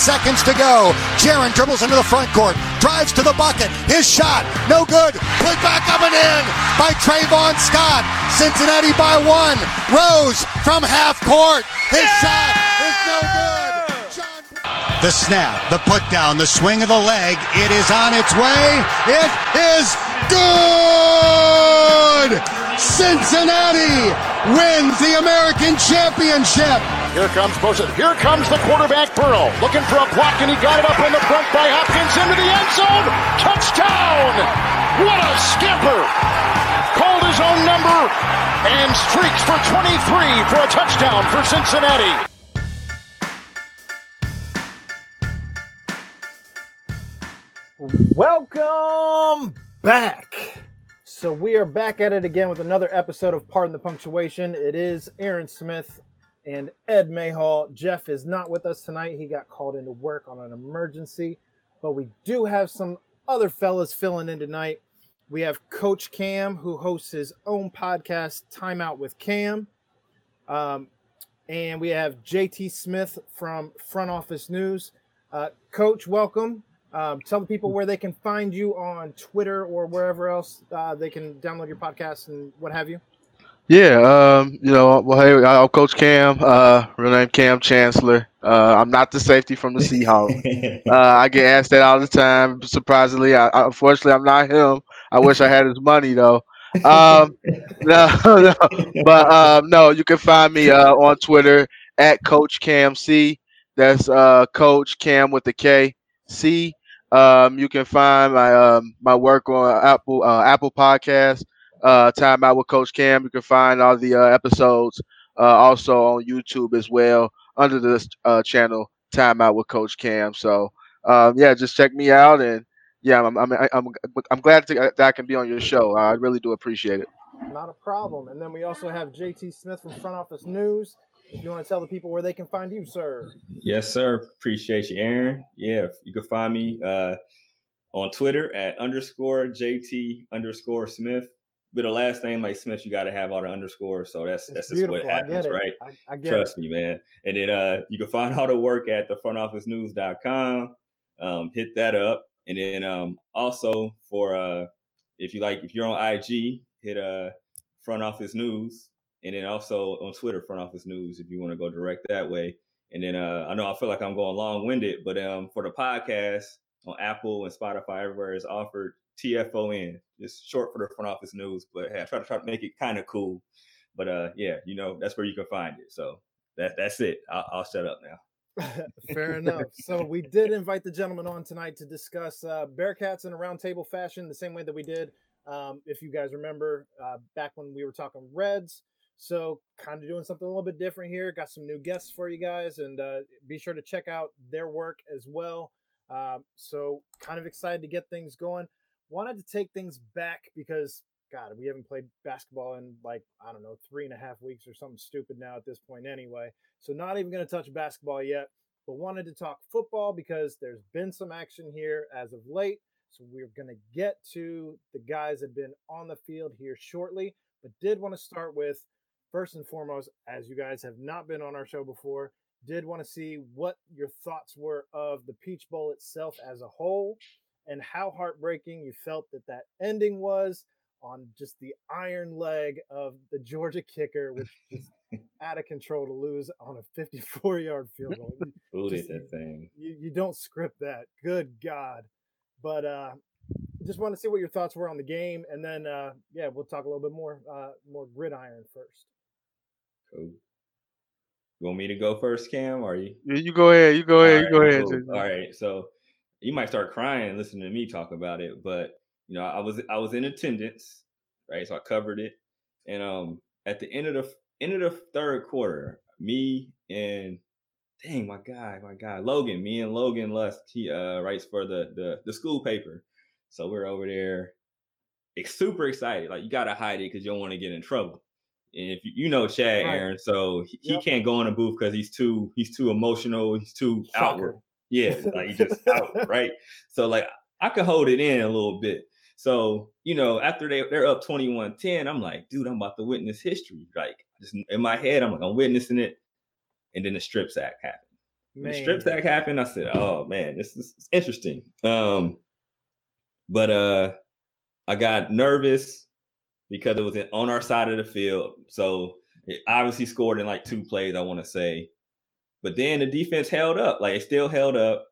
seconds to go. Jaron dribbles into the front court, drives to the bucket. His shot, no good. Put back up and in by Trayvon Scott. Cincinnati by one. Rose from half court. His shot is no good. John- the snap, the put down, the swing of the leg. It is on its way. It is good. Cincinnati wins the American Championship. Here comes Bosa. Here comes the quarterback Burrow, looking for a block, and he got it up in the front by Hopkins into the end zone. Touchdown! What a skipper! Called his own number and streaks for 23 for a touchdown for Cincinnati. Welcome back. So we are back at it again with another episode of Pardon the Punctuation. It is Aaron Smith and Ed Mayhall. Jeff is not with us tonight. He got called into work on an emergency, but we do have some other fellas filling in tonight. We have Coach Cam, who hosts his own podcast, Time Out with Cam. Um, and we have JT Smith from Front Office News. Uh, Coach, welcome. Um, tell the people where they can find you on Twitter or wherever else uh, they can download your podcast and what have you. Yeah, um, you know, well, hey, I'm Coach Cam. Uh, real name Cam Chancellor. Uh, I'm not the safety from the Seahawks. uh, I get asked that all the time. Surprisingly, I, I, unfortunately, I'm not him. I wish I had his money though. Um, no, no, but um, no, you can find me uh, on Twitter at Coach Cam C. That's uh, Coach Cam with the K C. Um, you can find my um, my work on Apple uh, Apple Podcast, uh, Time Out with Coach Cam. You can find all the uh, episodes uh, also on YouTube as well under this uh, channel Time Out with Coach Cam. So um, yeah, just check me out and yeah, I'm I'm I'm, I'm glad to, that I can be on your show. I really do appreciate it. Not a problem. And then we also have JT Smith from Front Office News. If you want to tell the people where they can find you, sir. Yes, sir. Appreciate you, Aaron. Yeah, you can find me uh, on Twitter at underscore JT underscore Smith. But the last name like Smith, you got to have all the underscores. So that's It's that's just what happens, right? I, I Trust it. me, man. And then uh, you can find all the work at the frontofficenews.com. Um, hit that up. And then um, also for uh, if you like, if you're on IG, hit uh, front office news. And then also on Twitter, front office news, if you want to go direct that way. And then uh, I know I feel like I'm going long winded, but um, for the podcast on Apple and Spotify, everywhere is offered TFON, It's short for the front office news. But hey, I try to try to make it kind of cool. But uh, yeah, you know that's where you can find it. So that that's it. I'll, I'll shut up now. Fair enough. So we did invite the gentleman on tonight to discuss uh, Bearcats in a roundtable fashion, the same way that we did, um, if you guys remember, uh, back when we were talking Reds. So kind of doing something a little bit different here. Got some new guests for you guys, and uh, be sure to check out their work as well. Um, so kind of excited to get things going. Wanted to take things back because God, we haven't played basketball in like I don't know three and a half weeks or something stupid now at this point anyway. So not even going to touch basketball yet, but wanted to talk football because there's been some action here as of late. So we're going to get to the guys that have been on the field here shortly, but did want to start with first and foremost, as you guys have not been on our show before, did want to see what your thoughts were of the Peach Bowl itself as a whole and how heartbreaking you felt that that ending was on just the iron leg of the Georgia kicker, which is out of control to lose on a 54 yard field goal. You- Just- that thing? You, you don't script that. Good God. But uh, just want to see what your thoughts were on the game. And then, uh, yeah, we'll talk a little bit more, uh, more gridiron first. Cool. You want me to go first, Cam? Or you? You, you go ahead. You go ahead. You go ahead. All right. So you might start crying listening to me talk about it, but you know, I was I was in attendance, right? So I covered it, and um, at the end of the end of the third quarter, me and dang my guy, my guy Logan, me and Logan Lust, he uh writes for the the the school paper, so we're over there, ex- super excited. Like you gotta hide it because you don't want to get in trouble. And if you, you know Chad Right. Aaron, so he, he can't go in a booth because he's too he's too emotional, he's too outward. Yeah, like he just out, right? So like I could hold it in a little bit. So, you know, after they, they're up 21-10, I'm like, dude, I'm about to witness history. Like just in my head, I'm like, I'm witnessing it. And then the strip sack happened. The strip sack happened, I said, "Oh man, this is interesting." Um, but uh, I got nervous because it was on our side of the field, so it obviously scored in like two plays. I want to say, but then the defense held up, like it still held up.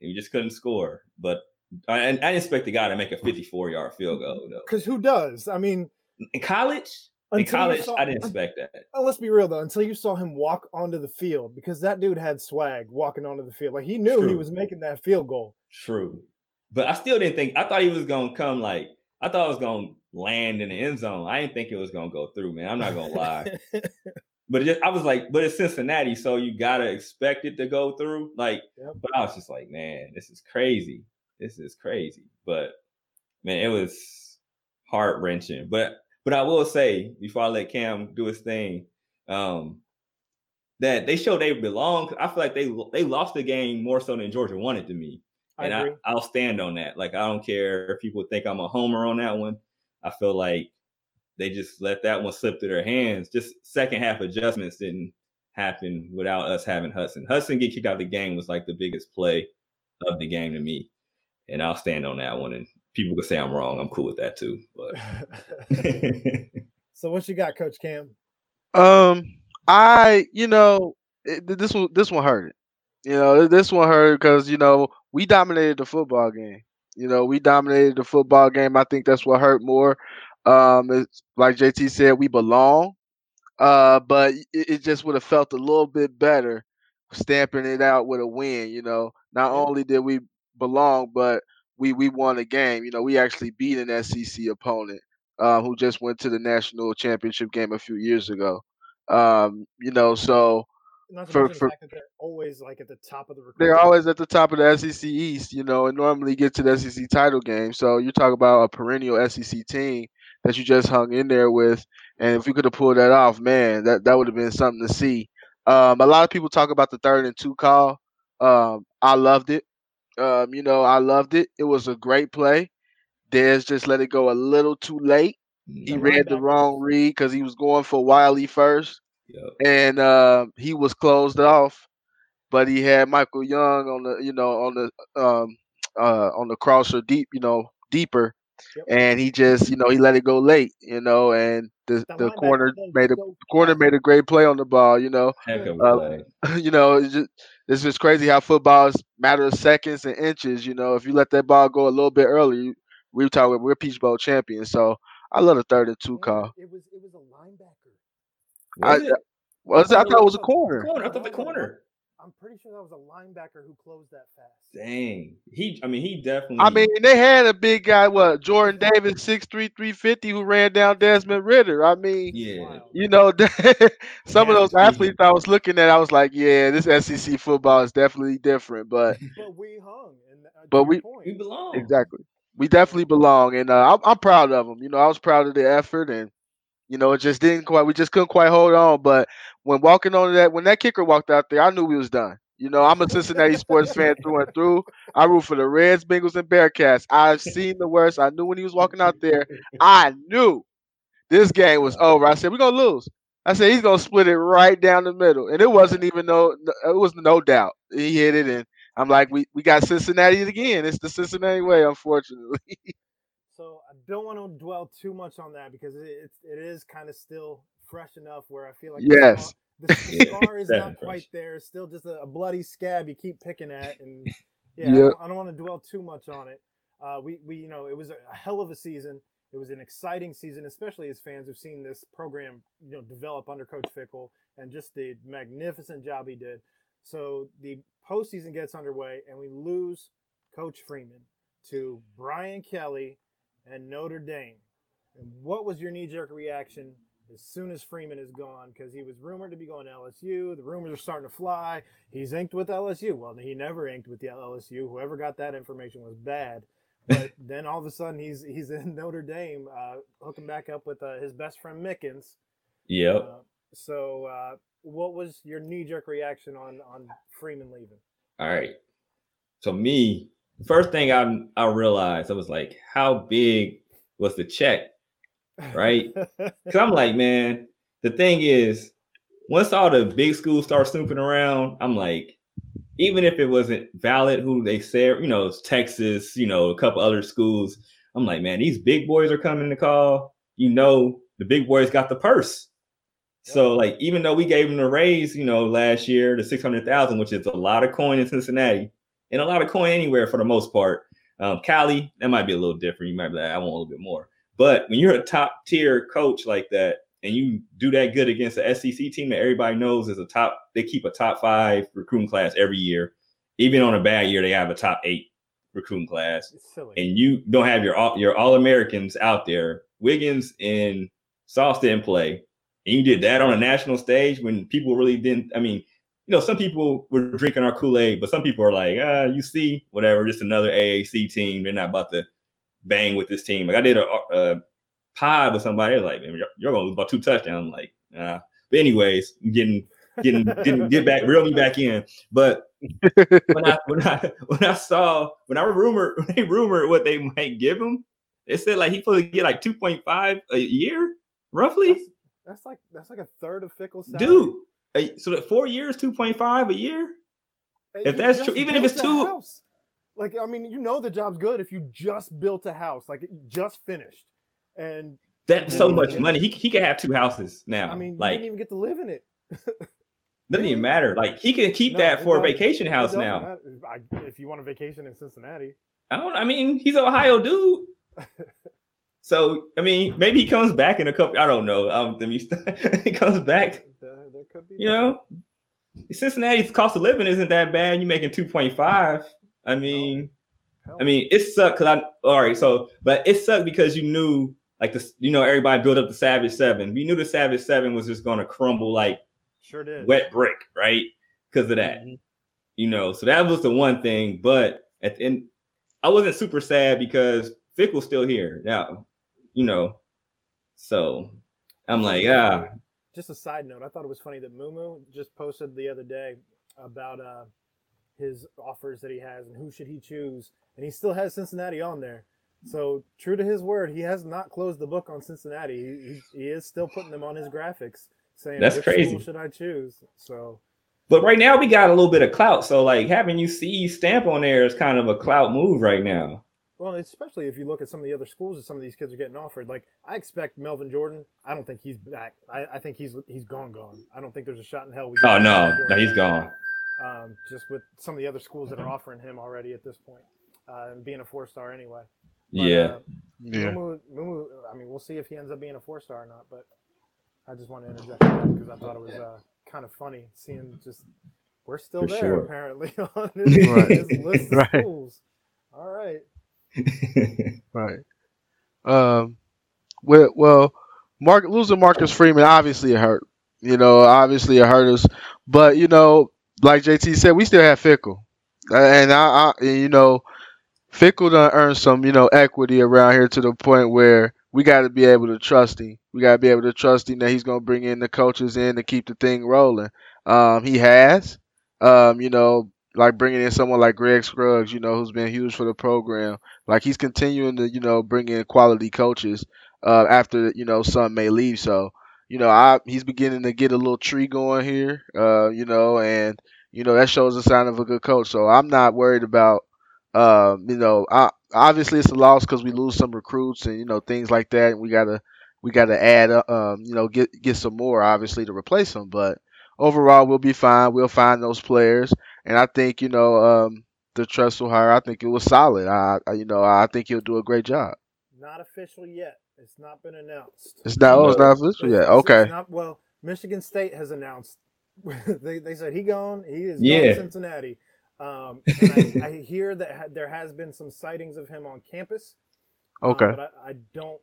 And we just couldn't score. But I, I didn't expect the guy to make a 54 yard field goal though. Because who does? I mean, in college, in college, saw, I didn't expect that. Oh, let's be real though. Until you saw him walk onto the field, because that dude had swag walking onto the field. Like he knew True. he was making that field goal. True, but I still didn't think. I thought he was gonna come like. I thought it was gonna land in the end zone. I didn't think it was gonna go through, man. I'm not gonna lie. but just, I was like, but it's Cincinnati, so you gotta expect it to go through. Like, yep. but I was just like, man, this is crazy. This is crazy. But man, it was heart wrenching. But but I will say before I let Cam do his thing, um, that they show they belong. I feel like they they lost the game more so than Georgia wanted to me, and I, I will stand on that. Like I don't care if people think I'm a homer on that one. I feel like they just let that one slip through their hands. Just second half adjustments didn't happen without us having Hudson. Hudson get kicked out of the game was like the biggest play of the game to me, and I'll stand on that one. And people can say I'm wrong. I'm cool with that too. But so what you got, Coach Cam? Um, I you know it, this one this one hurt it. You know this one hurt because you know we dominated the football game. You know we dominated the football game. I think that's what hurt more. Um, it's like JT said, we belong. Uh, but it, it just would have felt a little bit better stamping it out with a win. You know, not only did we belong, but we we won a game. You know, we actually beat an SEC opponent uh, who just went to the national championship game a few years ago. Um, you know, so for, for they're always like at the top of the. They're always at the top of the SEC East, you know, and normally get to the SEC title game. So you talk about a perennial SEC team that you just hung in there with, and if we could have pulled that off, man, that that would have been something to see. Um, a lot of people talk about the third and two call. Um, I loved it. Um, you know, I loved it. It was a great play. Dez just let it go a little too late. He read the wrong read because he was going for Whyle first, yep. and uh, he was closed off. But he had Michael Young on the, you know, on the um, uh, on the crosser deep, you know, deeper, yep. and he just, you know, he let it go late, you know, and the, the, the corner made a corner made a great play on the ball, you know. Uh, you know, it's just it's just crazy how football is matter of seconds and inches. You know, if you let that ball go a little bit early, we were talking we're Peach Bowl champions. So I love the third and two call. It was it was a linebacker. Was I, it? Was I, I thought it was a corner. corner. I thought the corner. I'm pretty sure that was a linebacker who closed that fast. Dang. He I mean he definitely I mean they had a big guy, what, Jordan Davis, 6'3, 350, who ran down Desmond Ridder. I mean, yeah, you know, some yeah, of those athletes I was looking at, I was like, yeah, this SEC football is definitely different. But but we hung and uh, but we we belong. Exactly. We definitely belong. And uh, I'm, I'm proud of them. You know, I was proud of the effort and you know, it just didn't quite. We just couldn't quite hold on. But when walking on that, when that kicker walked out there, I knew we was done. You know, I'm a Cincinnati sports fan through and through. I root for the Reds, Bengals, and Bearcats. I've seen the worst. I knew when he was walking out there. I knew this game was over. I said we're gonna lose. I said he's gonna split it right down the middle, and it wasn't even no. It was no doubt he hit it, and I'm like, we we got Cincinnati again. It's the Cincinnati way, unfortunately. So I don't want to dwell too much on that because it, it, it is kind of still fresh enough where I feel like yes, the scar, the scar is not quite there. It's still just a, a, bloody scab you keep picking at, and yeah, yep. I, don't, I, don't, want to dwell too much on it. Uh, we we you know it was a hell of a season. It was an exciting season, especially as fans have seen this program you know develop under Coach Fickell and just the magnificent job he did. So the postseason gets underway, and we lose Coach Freeman to Brian Kelly and Notre Dame. And what was your knee jerk reaction as soon as Freeman is gone? Because he was rumored to be going to LSU. The rumors are starting to fly. He's inked with LSU. Well, he never inked with the LSU. Whoever got that information was bad. But then all of a sudden he's he's in Notre Dame, uh, hooking back up with uh, his best friend Mickens. Yep. Uh, so, uh, what was your knee jerk reaction on on Freeman leaving? All right. So me, first thing I I realized I was like, how big was the check, right? Because I'm like, man, the thing is, once all the big schools start snooping around, I'm like, even if it wasn't valid who they said, you know, it's Texas, you know, a couple other schools. I'm like, man, these big boys are coming to call. You know, the big boys got the purse. So like, even though we gave them a raise, you know, last year to six hundred thousand, which is a lot of coin in Cincinnati, and a lot of coin anywhere for the most part. Um, Cali, that might be a little different. You might be like, I want a little bit more. But when you're a top tier coach like that, and you do that good against the SEC team that everybody knows is a top, they keep a top five recruiting class every year. Even on a bad year, they have a top eight recruiting class. And you don't have your all your all Americans out there. Wiggins and Sauce didn't play. And you did that on a national stage when people really didn't. I mean, you know, some people were drinking our Kool-Aid, but some people are like, ah, you see, whatever, just another AAC team. They're not about to bang with this team. Like I did a, a pod with somebody like, man, you're, you're, gonna lose about two touchdowns. like, uh, but anyways, getting getting getting get back, reel me back in. But when I when I when I saw when I rumor when they rumored what they might give him, they said like he probably get like two point five a year, roughly. That's, that's, like that's like a third of Fickell's salary. Dude, so that four years, two point five a year. If that's true, even if it's two. House. Like I mean, you know the job's good if you just built a house, like just finished and that's so much money. He he can have two houses now. I mean, like, you didn't even get to live in it. doesn't even matter. Like he can keep no, that for a vacation house now. I, if you want a vacation in Cincinnati, I don't. I mean, he's an Ohio dude. so I mean, maybe he comes back in a couple. I don't know. Um, he comes back. There, there could be. You know, Cincinnati's cost of living isn't that bad. You're making two point five. I mean, I mean, it sucked because I all right. So, but it sucked because you knew like this, you know, everybody built up the Savage Seven. We knew the Savage Seven was just going to crumble like sure did wet brick, right? Because of that, mm-hmm. you know. So that was the one thing. But at the end, I wasn't super sad because Fick was still here now, you know. So I'm like, ah. Just a side note, I thought it was funny that Mumu just posted the other day about uh his offers that he has and who should he choose and he still has Cincinnati on there. So true to his word, he has not closed the book on Cincinnati. He, he, he is still putting them on his graphics, saying, "That's crazy." should I choose? So, but right now we got a little bit of clout. So like having UC stamp on there is kind of a clout move right now. Well, especially if you look at some of the other schools that some of these kids are getting offered. Like I expect Melvin Jordan. I don't think he's back. I, I think he's he's gone, gone. I don't think there's a shot in hell. We oh no, no, he's gone. Um, just with some of the other schools that are offering him already at this point uh, and being a four star anyway. But, yeah. Uh, yeah. Mumu, Mumu, I mean, we'll see if he ends up being a four star or not. But I just want to interject because I thought it was uh, kind of funny seeing just we're still For there sure. apparently on this, right. this list of right. schools. All right. right. Um. Well, Mark losing Marcus Freeman obviously it hurt. You know, obviously it hurt us. But you know, like JT said, we still have Fickell. Uh, and I, I you know, Fickell done earned some, you know, equity around here to the point where we got to be able to trust him. We got to be able to trust him that he's going to bring in the coaches in to keep the thing rolling. Um, he has, um, you know, like bringing in someone like Greg Scruggs, you know, who's been huge for the program. Like he's continuing to, you know, bring in quality coaches uh, after, you know, some may leave. So, you know, I he's beginning to get a little tree going here, uh, you know, and you know that shows a sign of a good coach. So I'm not worried about, uh, you know, I, obviously it's a loss because we lose some recruits and you know things like that, and we gotta we gotta add, um, you know, get get some more obviously to replace them. But overall, we'll be fine. We'll find those players, and I think you know um, the Tressel hire. I think it was solid. I, I you know I think he'll do a great job. Not official yet. It's not been announced. It's not. Oh, it's not official yet. Okay. Not, well, Michigan State has announced they, they said he gone. He is yeah. Cincinnati. Um, I, I, hear that there has been some sightings of him on campus. Uh, okay, but I, I, don't.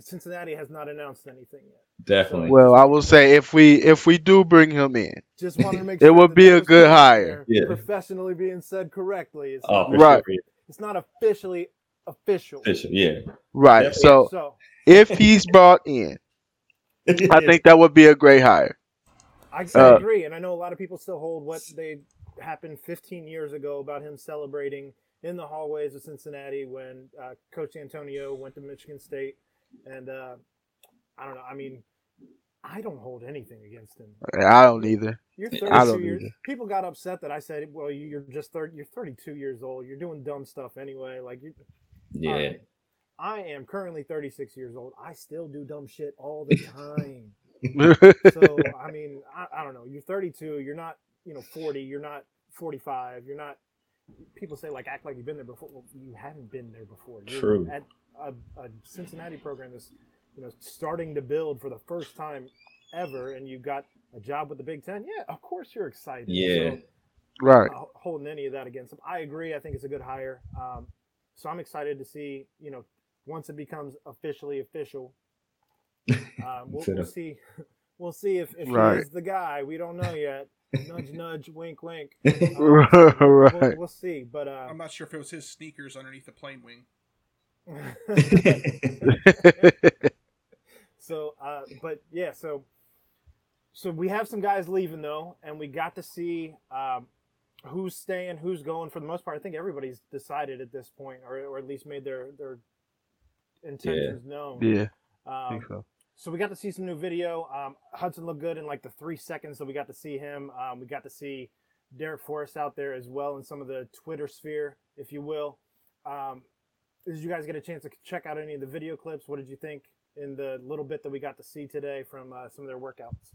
Cincinnati has not announced anything yet. Definitely. So, well, I will say if we if we do bring him in, just wanted to make sure it would be a good hire. Yeah. Professionally being said correctly. It's oh, not, right. It's not officially official. Official, yeah. Right. So, so if he's brought in, I think that would be a great hire. I, uh, agree, and I know a lot of people still hold what they happened 15 years ago about him celebrating in the hallways of Cincinnati when uh, Coach Dantonio went to Michigan State, and uh, I don't know. I mean, I don't hold anything against him. I don't either. You're I 32 don't years. either. People got upset that I said, "Well, you- you're just 30. You're 32 years old. You're doing dumb stuff anyway." Like you, Yeah. all right. I am currently 36 years old. I still do dumb shit all the time. so I mean, I, I don't know. You're 32. You're not, you know, 40. You're not 45. You're not. People say like act like you've been there before. Well, you haven't been there before. You're True. At a, a Cincinnati program that's, you know, starting to build for the first time ever, and you got a job with the Big Ten. Yeah, of course you're excited. Yeah. So, right. not holding any of that against him. I agree. I think it's a good hire. Um, so I'm excited to see, you know, once it becomes officially official, um, we'll, we'll see. We'll see if, if Right. he is the guy. We don't know yet. nudge, nudge, wink, wink. right. We'll, we'll see. But uh, I'm not sure if it was his sneakers underneath the plane wing. so, uh, but yeah, so so we have some guys leaving though, and we got to see um, who's staying, who's going. For the most part, I think everybody's decided at this point, or, or at least made their their intentions known. yeah. Um, so. so we got to see some new video. Um, Hudson looked good in like the three seconds that we got to see him. Um, we got to see Darrick Forrest out there as well in some of the Twitter sphere, if you will. Did you guys get a chance to check out any of the video clips? What did you think in the little bit that we got to see today from uh, some of their workouts?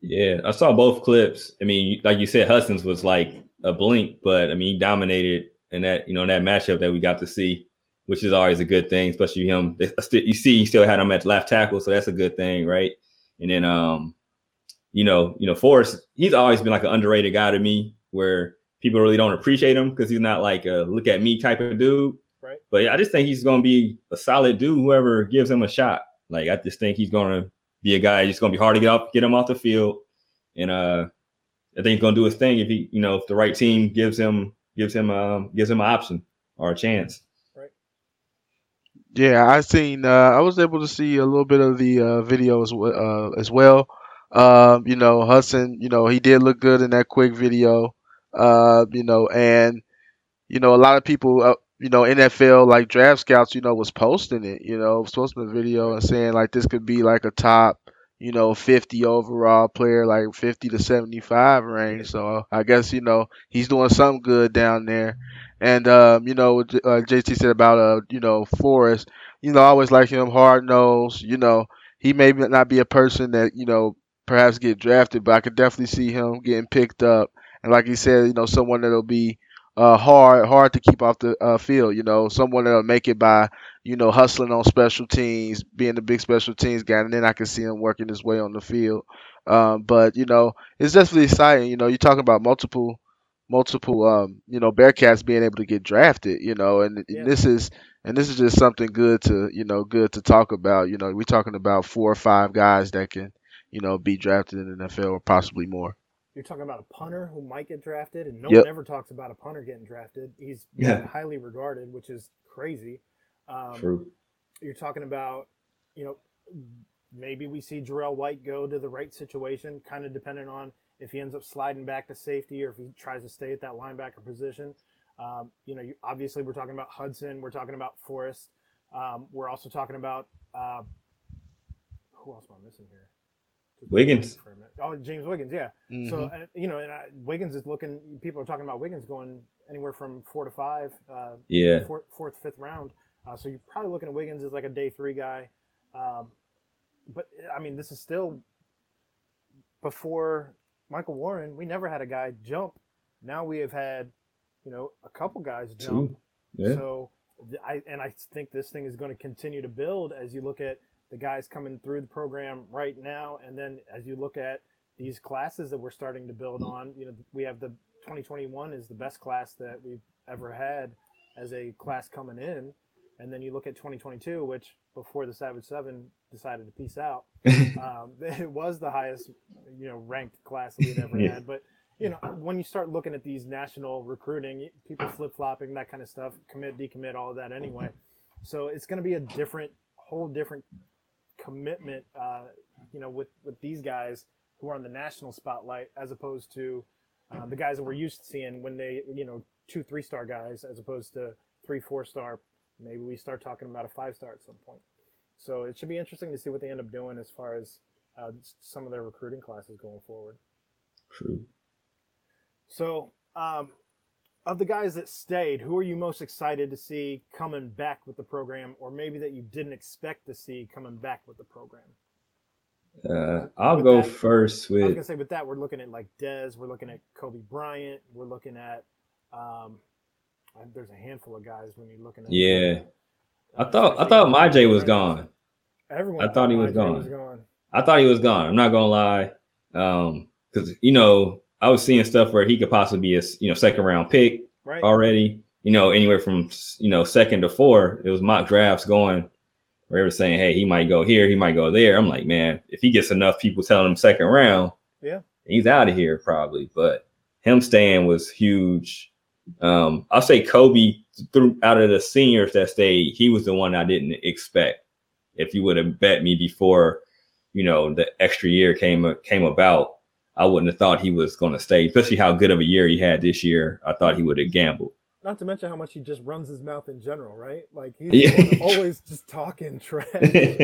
Yeah, I saw both clips. I mean, like you said, Hudson's was like a blink, but I mean, he dominated in that you know in that matchup that we got to see, which is always a good thing, especially him. You see, he still had him at left tackle, so that's a good thing, right? And then, um, you know, you know, Forrest, he's always been like an underrated guy to me, where people really don't appreciate him because he's not like a look at me type of dude. Right. But yeah, I just think he's going to be a solid dude. Whoever gives him a shot, like I just think he's going to be a guy. It's going to be hard to get off, get him off the field, and uh, I think he's going to do his thing if he, you know, if the right team gives him gives him um gives him an option or a chance. Yeah, I seen. Uh, I was able to see a little bit of the uh, video as well. Uh, as well. Um, you know, Hudson. You know, he did look good in that quick video. Uh, you know, and you know, a lot of people. Uh, you know, NFL like draft scouts. You know, was posting it. You know, posting the video and saying like this could be like a top. You know, 50 overall player, like 50 to 75 range. So I guess you know he's doing something good down there. And um, you know, uh, JT said about uh, you know, Forrest. You know, I always like him, hard nosed. You know, he may not be a person that you know perhaps get drafted, but I could definitely see him getting picked up. And like he said, you know, someone that'll be uh, hard hard to keep off the uh, field. You know, someone that'll make it by you know hustling on special teams, being the big special teams guy, and then I can see him working his way on the field. Um, but you know, it's definitely exciting. You know, you're talking about multiple multiple um you know bearcats being able to get drafted you know and, and Yeah. this is and this is just something good to you know good to talk about you know we're talking about four or five guys that can you know be drafted in the nfl or possibly more You're talking about a punter who might get drafted, and no Yep. one ever talks about a punter getting drafted. He's Yeah. highly regarded, which is crazy. Um, True. you're talking about, you know, maybe we see Jarell White go to the right situation, kind of depending on if he ends up sliding back to safety or if he tries to stay at that linebacker position. Um, you know, you, obviously we're talking about Hudson, we're talking about Forrest, um, we're also talking about uh, who else am I missing here? Just Wiggins. for a minute. Oh, James Wiggins, yeah. So Mhm. uh, you know, and I, Wiggins is looking. People are talking about Wiggins going anywhere from four to five. Uh, Yeah. fourth, fourth, fifth round. Uh, so you're probably looking at Wiggins as like a day three guy. Um, but I mean, this is still before Michael Warren. We never had a guy jump. Now we have had, you know, a couple guys jump. Two. Yeah. So I and I think this thing is going to continue to build as you look at the guys coming through the program right now, and then as you look at these classes that we're starting to build on. You know, we have the 2021 is the best class that we've ever had as a class coming in, and then you look at 2022, which before the Savage Seven decided to peace out, um, it was the highest, you know, ranked class that we'd ever Yeah. had. But you know, when you start looking at these national recruiting, people flip flopping, that kind of stuff, commit, decommit, all of that anyway. So it's going to be a different, whole different commitment, uh, you know, with with these guys who are on the national spotlight as opposed to uh, the guys that we're used to seeing when they, you know, two, three star guys as opposed to three, four star. Maybe we start talking about a five star at some point. So it should be interesting to see what they end up doing as far as uh, some of their recruiting classes going forward. True. So, um, of the guys that stayed, who are you most excited to see coming back with the program, or maybe that you didn't expect to see coming back with the program? Uh, I'll With go that- first I was with gonna say with that we're looking at like Dez, we're looking at Coby Bryant, we're looking at um, there's a handful of guys when you're looking at. Yeah. I uh, thought I thought Myjai was gone. Everyone I thought he was gone. gone. I thought he was gone. I'm not gonna lie, um, because you know I was seeing stuff where he could possibly be a you know second round pick Right. already. You know anywhere from you know second to four. It was mock drafts going where they were saying, hey, he might go here, he might go there. I'm like, man, if he gets enough people telling him second round, Yeah. he's out of here probably. But him staying was huge. Um, I'll say Coby through out of the seniors that stayed, he was the one I didn't expect. If you would have bet me before, you know, the extra year came came about, I wouldn't have thought he was going to stay. Especially how good of a year he had this year, I thought he would have gambled. Not to mention how much he just runs his mouth in general, right? Like he's Yeah. always just talking trash,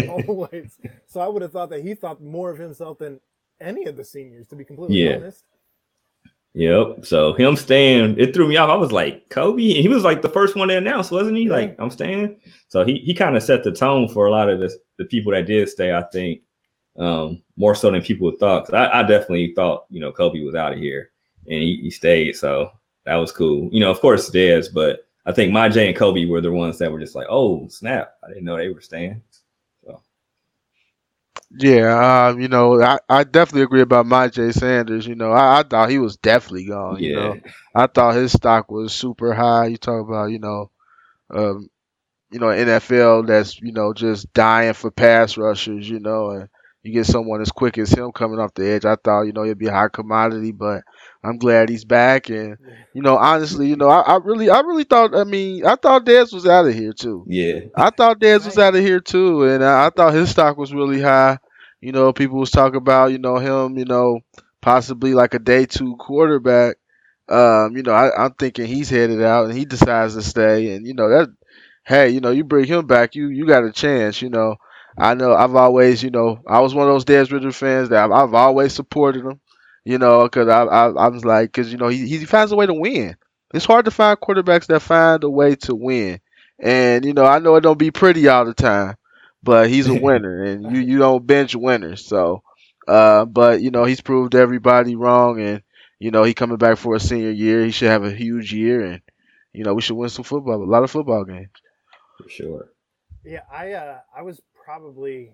always. So I would have thought that he thought more of himself than any of the seniors, to be completely Yeah. honest. Yep. So him staying, it threw me off. I was like, Coby, and he was like the first one to announce, wasn't he? Yeah. Like, I'm staying. So he he kind of set the tone for a lot of the the people that did stay. I think um, more so than people thought. 'Cause I, I definitely thought you know Coby was out of here, and he, he stayed. So that was cool. You know, of course, Dez, but I think Myjai and Coby were the ones that were just like, oh snap, I didn't know they were staying. So. Yeah, um, you know, I, I definitely agree about Myjai Sanders. You know, I, I thought he was definitely gone. You know, I thought his stock was super high. You talk about, you know, um, you know, NFL that's you know just dying for pass rushers. You know, and you get someone as quick as him coming off the edge. I thought, you know, he'd be a high commodity, but I'm glad he's back. And you know, honestly, you know, I, I really, I really thought. I mean, I thought Dez was out of here too. Yeah. I thought Dez was out of here too, and I, I thought his stock was really high. You know, people was talking about you know him, you know, possibly like a day two quarterback. Um, you know, I, I'm thinking he's headed out, and he decides to stay, and you know that. Hey, you know, you bring him back, you you got a chance. You know, I know I've always, you know, I was one of those Dez Ridder fans that I've, I've always supported him. You know, because I, I I was like, because you know he he finds a way to win. It's hard to find quarterbacks that find a way to win. And you know, I know it don't be pretty all the time, but he's a winner, and you you don't bench winners. So, uh, but you know, he's proved everybody wrong, and you know, he coming back for a senior year. He should have a huge year, and you know, we should win some football, a lot of football games. For sure. Yeah, I uh, I was probably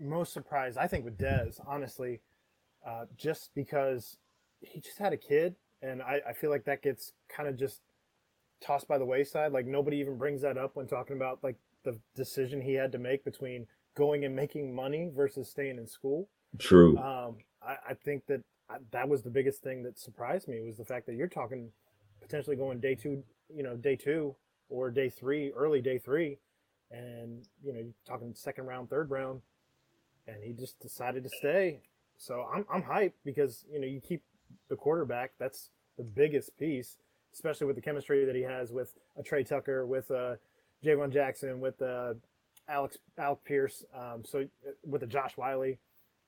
most surprised. I think with Dez, honestly, uh, just because he just had a kid, and I, I feel like that gets kind of just tossed by the wayside. Like nobody even brings that up when talking about like the decision he had to make between going and making money versus staying in school. True. Um, I, I think that I, that was the biggest thing that surprised me was the fact that you're talking potentially going day two, you know, day two or day three, early day three, and you know, you're talking second round, third round, and he just decided to stay. So I'm I'm hyped because you know you keep the quarterback. That's the biggest piece, especially with the chemistry that he has with a Tre Tucker, with uh, Javon Jackson, with uh, Alex Alec Pierce. Um, so with the Josh Whyle.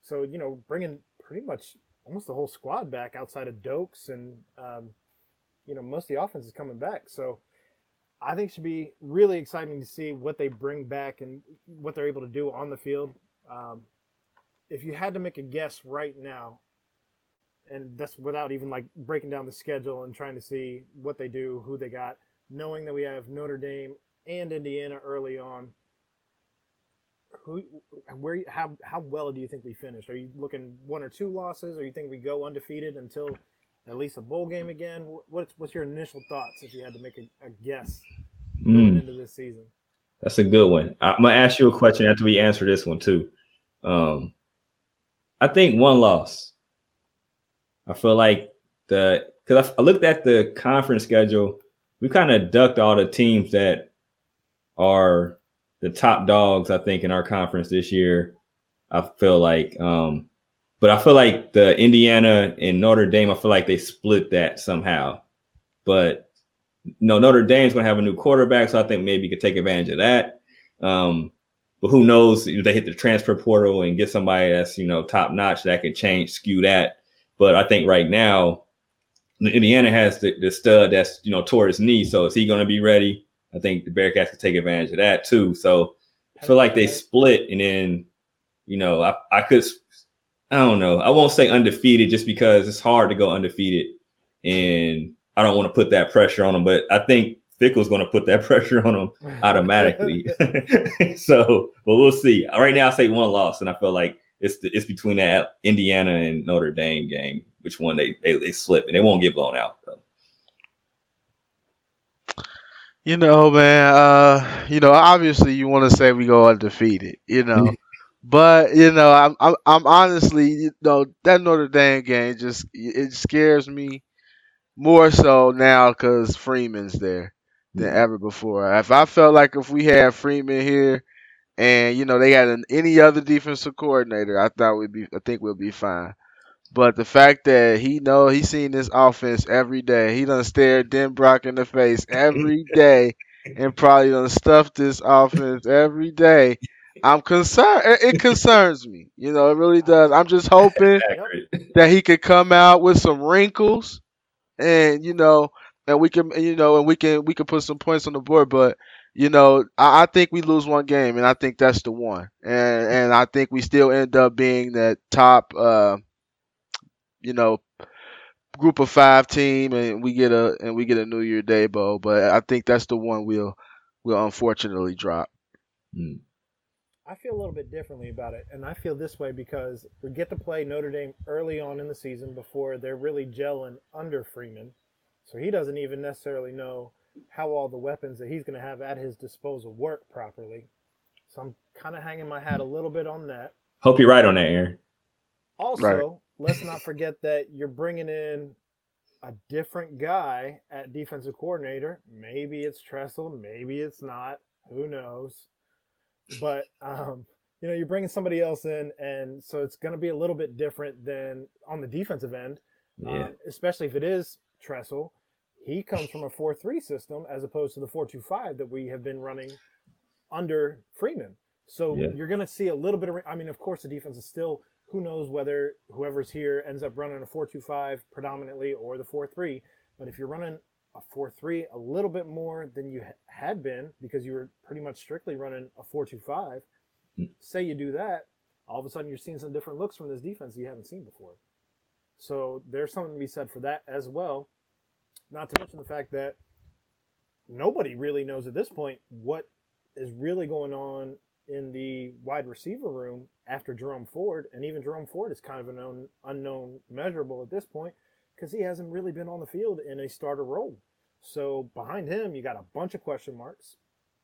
So you know, bringing pretty much almost the whole squad back outside of Doaks and um, you know most of the offense is coming back. So I think should be really exciting to see what they bring back and what they're able to do on the field. Um, if you had to make a guess right now, and that's without even like breaking down the schedule and trying to see what they do, who they got, knowing that we have Notre Dame and Indiana early on. Who, where, how, how well do you think we finish? Are you looking one or two losses, or you think we go undefeated until at least a bowl game again? What's what's your initial thoughts if you had to make a, a guess going Mm. into this season? That's a good one. I'm gonna ask you a question after we answer this one too. Um, I think one loss. I feel like the because I, I looked at the conference schedule, we kind of ducked all the teams that are the top dogs. I think in our conference this year. I feel like, um, but I feel like the Indiana and Notre Dame. I feel like they split that somehow. But no, Notre Dame's going to have a new quarterback, so I think maybe you could take advantage of that. Um, but who knows if they hit the transfer portal and get somebody that's you know top notch that can change skew that. But I think right now, Indiana has the, the stud that's you know tore his knee. So is he going to be ready? I think the Bearcats can take advantage of that too. So I feel like they split, and then you know I I could I don't know I won't say undefeated just because it's hard to go undefeated, and I don't want to put that pressure on them. But I think Fickell's going to put that pressure on them automatically. so, but we'll see. Right now, I say one loss, and I feel like it's the, it's between that Indiana and Notre Dame game, which one they they, they slip and they won't get blown out. Though. You know, man. Uh, you know, obviously, you want to say we go undefeated. You know, but you know, I'm, I'm I'm honestly, you know, that Notre Dame game just it scares me more so now because Freeman's there than ever before. If I felt like if we had Freeman here, and you know they had an, any other defensive coordinator, I thought we'd be, I think we'll be fine. But the fact that he know he's seen this offense every day, he done stared Denbrock in the face every day, and probably done stuffed this offense every day. I'm concerned. It concerns me. You know, it really does. I'm just hoping that he could come out with some wrinkles, and you know, and we can, you know, and we can we can put some points on the board. But you know, I, I, think we lose one game, and I think that's the one. And and I think we still end up being that top, uh, you know, group of five team, and we get a and we get a New Year Day bowl. But I think that's the one we'll we'll unfortunately drop. Mm. I feel a little bit differently about it, and I feel this way because we get to play Notre Dame early on in the season before they're really gelling under Freeman, so he doesn't even necessarily know how all the weapons that he's going to have at his disposal work properly. So I'm kind of hanging my hat a little bit on that. Hope you're right on that, Aaron. Also, right. let's not forget that you're bringing in a different guy at defensive coordinator. Maybe it's Tressel, maybe it's not. Who knows? But um, you know, you're bringing somebody else in, and so it's going to be a little bit different than on the defensive end, yeah. uh, especially if it is Tressel he comes from a 4-3 system as opposed to the 4-2-5 that we have been running under Freeman. So yeah. you're going to see a little bit of. I mean, of course, the defense is still. Who knows whether whoever's here ends up running a 4-2-5 predominantly or the 4-3. But if you're running a 4-3 a little bit more than you had been because you were pretty much strictly running a 4-2-5, mm. say you do that, all of a sudden you're seeing some different looks from this defense you haven't seen before. So there's something to be said for that as well. Not to mention the fact that nobody really knows at this point what is really going on in the wide receiver room after Jerome Ford, and even Jerome Ford is kind of an unknown, unknown measurable at this point because he hasn't really been on the field in a starter role. So behind him, you got a bunch of question marks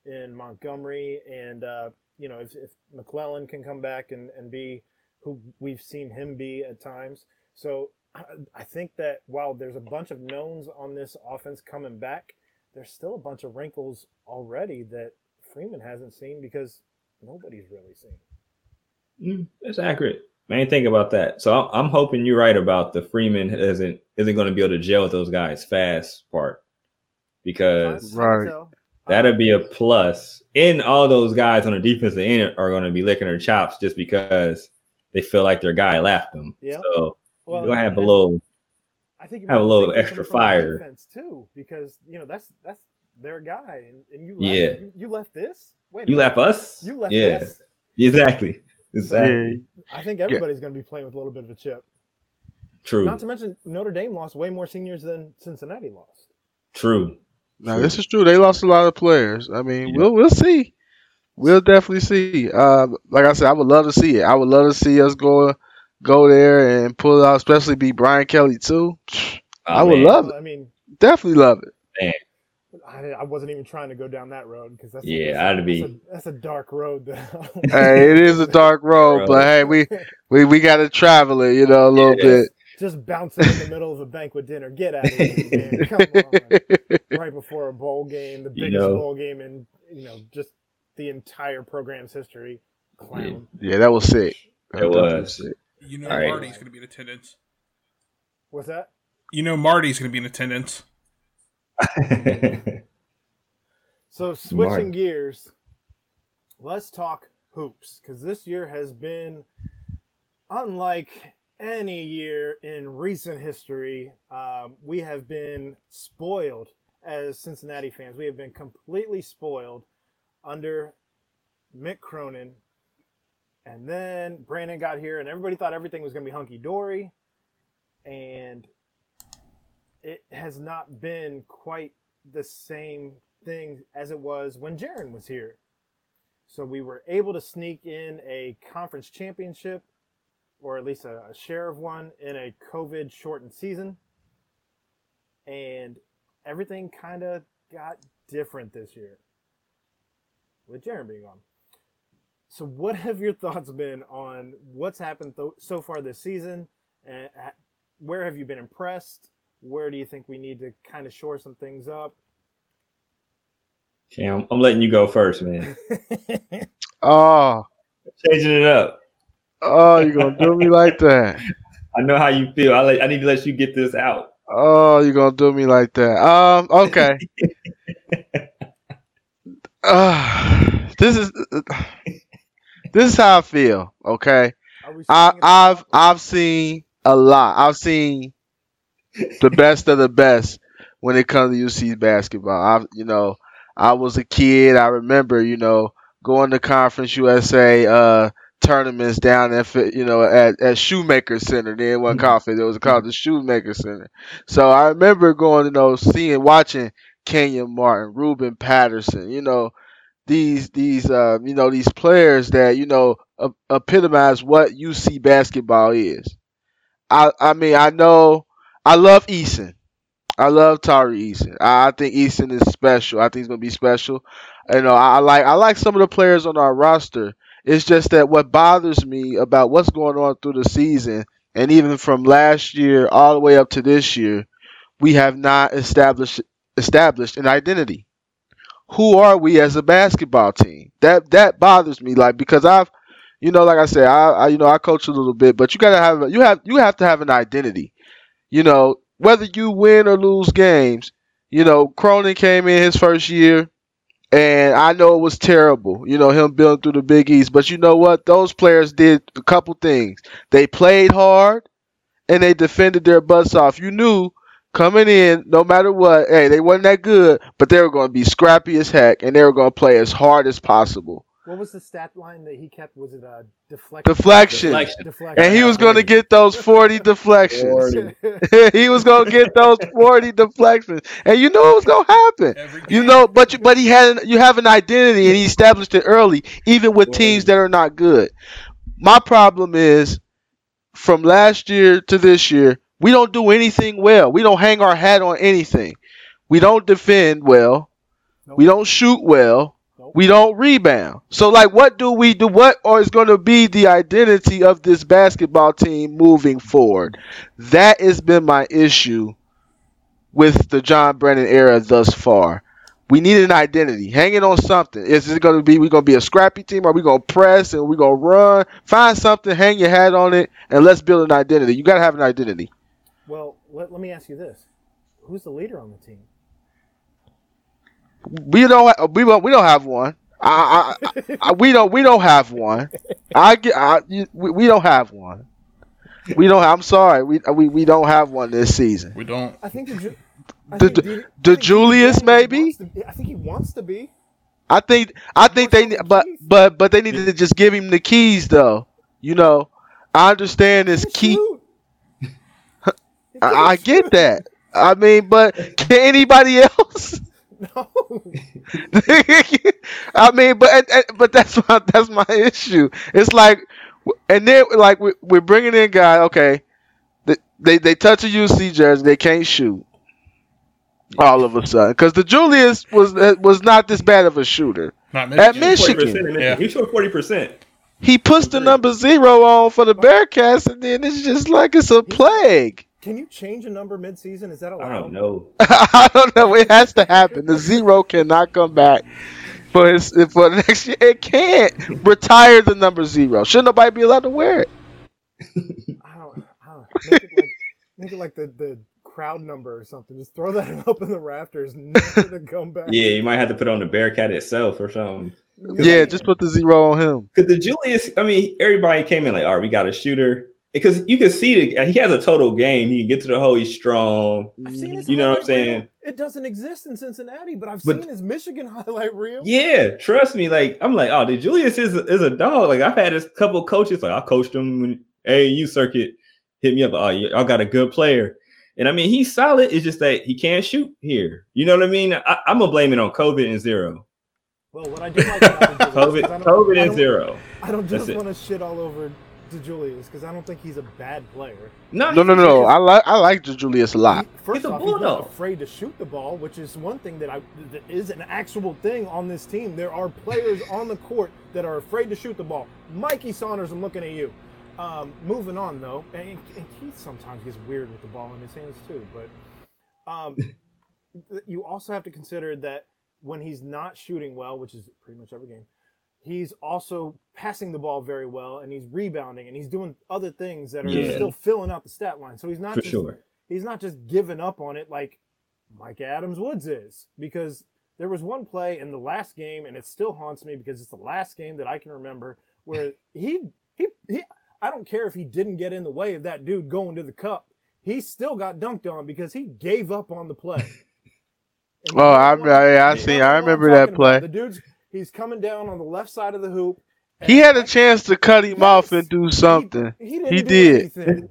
in Montgomery, and uh, you know if, if McClellan can come back and, and be who we've seen him be at times. So I think that while there's a bunch of knowns on this offense coming back, there's still a bunch of wrinkles already that Freeman hasn't seen because nobody's really seen. Mm, that's accurate. Man, think about that. So I'm hoping you're right about the Freeman isn't isn't going to be able to gel with those guys fast part because right. that'll be a plus. And all those guys on the defensive end are going to be licking their chops just because they feel like their guy left them. Yeah. So well, you'll have a little. I think you have a little extra fire defense too, because you know that's that's their guy, and, and you left, yeah you, you left this. Wait, you left us. You left yeah. This? Exactly. Exactly. I think everybody's yeah. going to be playing with a little bit of a chip. True. Not to mention Notre Dame lost way more seniors than Cincinnati lost. True. Now this is true. They lost a lot of players. I mean, yeah. we'll we'll see. We'll definitely see. Uh, like I said, I would love to see it. I would love to see us go go there and pull out, especially be Brian Kelly too. Oh, I would man. love it. I mean, definitely love it. Man. I, I, wasn't even trying to go down that road because that's yeah, that's, I'd be a, that's a dark road. hey, it is a dark road, but hey, we we we got to travel it, you know, a little bit. Just bouncing in the middle of a banquet dinner. Get out of here, man! Come on! right before a bowl game, the biggest you know, bowl game in you know just the entire program's history. Clown. Yeah, that was sick. That it was. Sick. You know right. Marty's going to be in attendance. What's that? You know Marty's going to be in attendance. so switching gears, let's talk hoops because this year has been unlike any year in recent history. Um, we have been spoiled as Cincinnati fans. We have been completely spoiled under Mick Cronin. And then Brannen got here, and everybody thought everything was going to be hunky dory. And it has not been quite the same thing as it was when Jaron was here. So we were able to sneak in a conference championship, or at least a, a share of one, in a COVID shortened season. And everything kind of got different this year with Jaron being on. So, what have your thoughts been on what's happened th- so far this season? And uh, where have you been impressed? Where do you think we need to kind of shore some things up? Okay, I'm, I'm letting you go first, man. Oh, Changing it up. oh, you're gonna do me like that? I know how you feel. I, let, I need to let you get this out. Oh, you're gonna do me like that? Um, okay. uh, this is this is how I feel. Okay, I, I've? I've seen a lot. I've seen the best of the best when it comes to UC basketball. I, you know, I was a kid. I remember, you know, going to Conference USA uh, tournaments down at you know at, at Shoemaker Center. Then one conference it was called the Shoemaker Center. So I remember going, you know, seeing, watching Kenyon Martin, Ruben Patterson. You know, these these uh, you know these players that you know epitomize what UC basketball is. I I mean I know I love Eason. I love Tari Eason. I, think Eason is special. I think he's gonna be special. You know, I, I like I like some of the players on our roster. It's just that what bothers me about what's going on through the season, and even from last year all the way up to this year, we have not established established an identity. Who are we as a basketball team? That that bothers me. Like because I've, you know, like I said, I, I you know I coach a little bit, but you gotta have you have you have to have an identity. You know, whether you win or lose games. You know, Cronin came in his first year, and I know it was terrible. You know, him building through the Big East, but you know what? Those players did a couple things. They played hard, and they defended their butts off. You knew coming in, no matter what, hey, they wasn't that good, but they were going to be scrappy as heck, and they were going to play as hard as possible. What was the stat line that he kept? Was it a deflection? Deflection. Deflection. Deflection. And he was going to get those 40 deflections. he was going to get those 40 deflections. And you know it was going to happen. You know, but you, but he had you have an identity and he established it early, even with teams that are not good. My problem is from last year to this year, we don't do anything well. We don't hang our hat on anything. We don't defend well. Nope. We don't shoot well. We don't rebound. So like what do we do? What or is going to be the identity of this basketball team moving forward? That has been my issue with the John Brannen era thus far. We need an identity. Hang it on something. Is it going to be we going to be a scrappy team? Are we going to press and we going to run? Find something, hang your hat on it, and let's build an identity. You got to have an identity. Well, let, let me ask you this: Who's the leader on the team? We don't. ha- We don't. We don't have one. I, I, I, we don't. We don't have one. I get. I, we, we don't have one. We don't. I'm sorry. We, we we don't have one this season. We don't. I think the, I The- think the- DeJulius, maybe? to I think he wants to be. I think. I think they. ne- But but but they need to just give him the keys though. You know. I understand this He key. I, I get that. I mean, but can anybody else? No. I mean, but and- and- but that's my that's my issue. It's like, and then like we, we're bringing in guy. Okay, they, they they touch a UC jersey, they can't shoot. All of a sudden, because DeJulius was uh, was not this bad of a shooter. Not At Michigan. Michigan. Yeah. He scored forty percent. He puts the number zero on for the Bearcats, and then it's just like it's a plague. Can you change a number mid-season? Is that allowed? I don't know. I don't know. It has to happen. The zero cannot come back for his for the next year. It can't retire the number zero. Shouldn't nobody be allowed to wear it? I don't, I don't make it like make it like the, the crowd number or something. Just throw that up in the rafters, never to come back. Yeah, you might have to put on the Bearcat itself or something. Yeah, just put the zero on him. Because DeJulius, I mean, everybody came in like, all right, we got a shooter. Because you can see that he has a total game. He can get to the hole. He's strong. Mm. You know what I'm saying? It doesn't exist in Cincinnati, but I've But- seen his Michigan highlight reel. Yeah, trust me. Like I'm like, oh, DeJulius is is a dog. Like I've had a couple coaches. Like I coached him when AAU circuit hit me up. Oh, y'all got a good player. And I mean, he's solid. It's just that he can't shoot here. You know what I mean? I, I'm gonna blame it on COVID and zero. Well, what I do like about DeJulius, COVID, 'cause I don't- COVID and zero. I don't just want to shit all over DeJulius because I don't think he's a bad player. No, No, no, no, no. I like I like Julius a lot. He- first He's a off, he's not afraid to shoot the ball, which is one thing that I that is an actual thing on this team. There are players on the court that are afraid to shoot the ball. Mikey Saunders, I'm looking at you. Um, moving on though, and, and Keith sometimes gets weird with the ball in his hands too. But um, you also have to consider that when he's not shooting well, which is pretty much every game, he's also passing the ball very well, and he's rebounding, and he's doing other things that are Yeah. still filling out the stat line. So he's not for just, sure. he's not just giving up on it like Mike Adams Woods is because there was one play in the last game and it still haunts me because it's the last game that I can remember where he he, he I don't care if he didn't get in the way of that dude going to the cup. He still got dunked on because he gave up on the play. Oh, I. I, I see. I remember that talking about. play. The dude's he's coming down on the left side of the hoop. He had a chance to cut him off and do something. He, he didn't He do did. anything.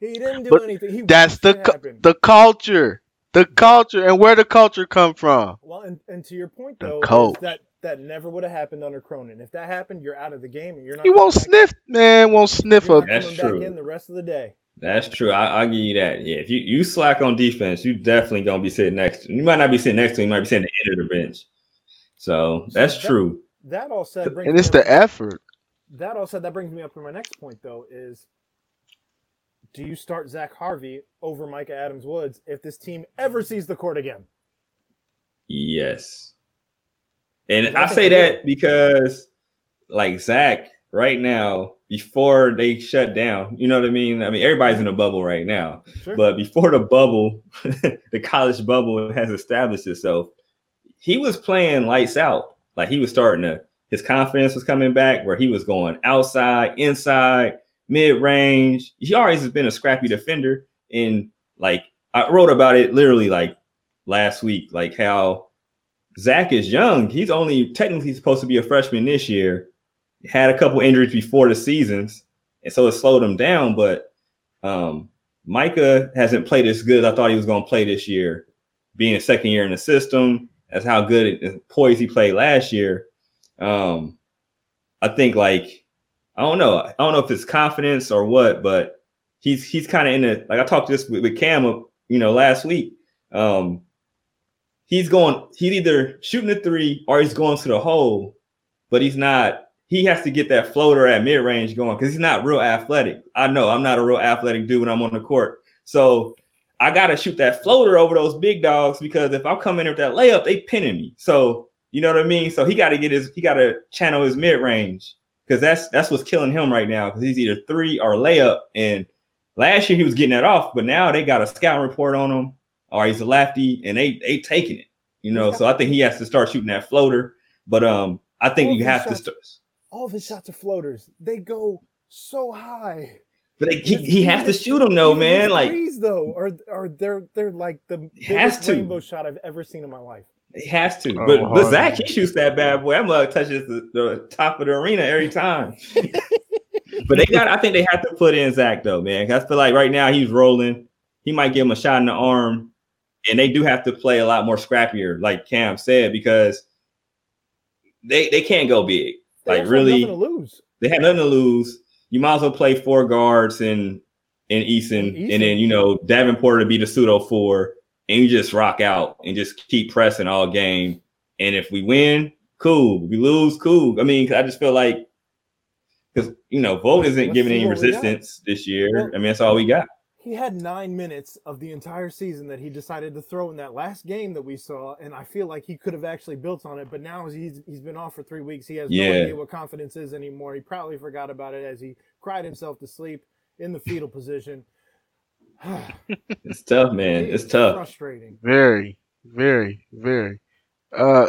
He didn't do But anything. He That's the cu- the culture, the culture, and where the culture come from. Well, and, and to your point though, is coach. that that never would have happened under Cronin. If that happened, you're out of the game, and you're not. He won't coming back- sniff, man. Won't sniff You're a That's true. back in the rest of the day. That's true. I, I'll give you that. Yeah, if you, you slack on defense, you definitely gonna be sitting next. To, you might not be sitting next to him. You might be sitting at the end of the bench. So that's that- true. That all said, brings and me it's up- the effort. that all said, that brings me up to my next point though: is do you start Zach Harvey over Mika Adams Woods if this team ever sees the court again? Yes. And I I say that because, like Zach, right now, before they shut down, you know what I mean? I mean, everybody's in a bubble right now, Sure. but before the bubble, the college bubble has established itself, he was playing lights out. Like he was starting to, his confidence was coming back where he was going outside, inside, mid range. He always has been a scrappy defender. And like, I wrote about it literally like last week, like how Zach is young. He's only technically supposed to be a freshman this year. Had a couple injuries before the seasons, and so it slowed him down. But um, Mika hasn't played as good as I thought he was going to play this year. Being a second year in the system, that's how good and poised he played last year. Um, I think like I don't know. I don't know if it's confidence or what, but he's he's kind of in a like I talked this with, with Cam, you know, last week. Um, he's going, he's either shooting the three or he's going to the hole, but he's not. He has to get that floater at mid range going because he's not real athletic. I know I'm not a real athletic dude when I'm on the court, so I got to shoot that floater over those big dogs because if I'm coming in with that layup, they pinning me. So you know what I mean. So he got to get his, he got to channel his mid range because that's that's what's killing him right now because he's either three or layup. And last year he was getting that off, but now they got a scout report on him or he's a lefty and they they taking it. You know, so I think he has to start shooting that floater. But um, I think Well, you have to shot- start. All of his shots are floaters. They go so high. But they, he, he has to shoot him though, man. Like threes, though, are are they're they're like the has biggest to. rainbow shot I've ever seen in my life. he has to. Oh, but but. Zach, he shoots that bad boy. That mug touches the, the top of the arena every time. but they got. I think they have to put in Zach though, man. I feel like right now he's rolling. He might give him a shot in the arm, and they do have to play a lot more scrappier, like Cam said, because they they can't go big. They Like really, to lose. they have nothing to lose. You might as well play four guards in in Eason, Eason. and then you know Davenport to be the pseudo four, and you just rock out and just keep pressing all game. And if we win, cool. If we lose, cool. I mean, I just feel like because you know Vogt isn't Let's giving any what we got. resistance this year. I mean, that's all we got. He had nine minutes of the entire season that he decided to throw in that last game that we saw, and I feel like he could have actually built on it. But now he's he's been off for three weeks. He has no idea what confidence is anymore. He probably forgot about it as he cried himself to sleep in the fetal position. It's tough, man. It's tough. Frustrating. Very, very, very. Uh,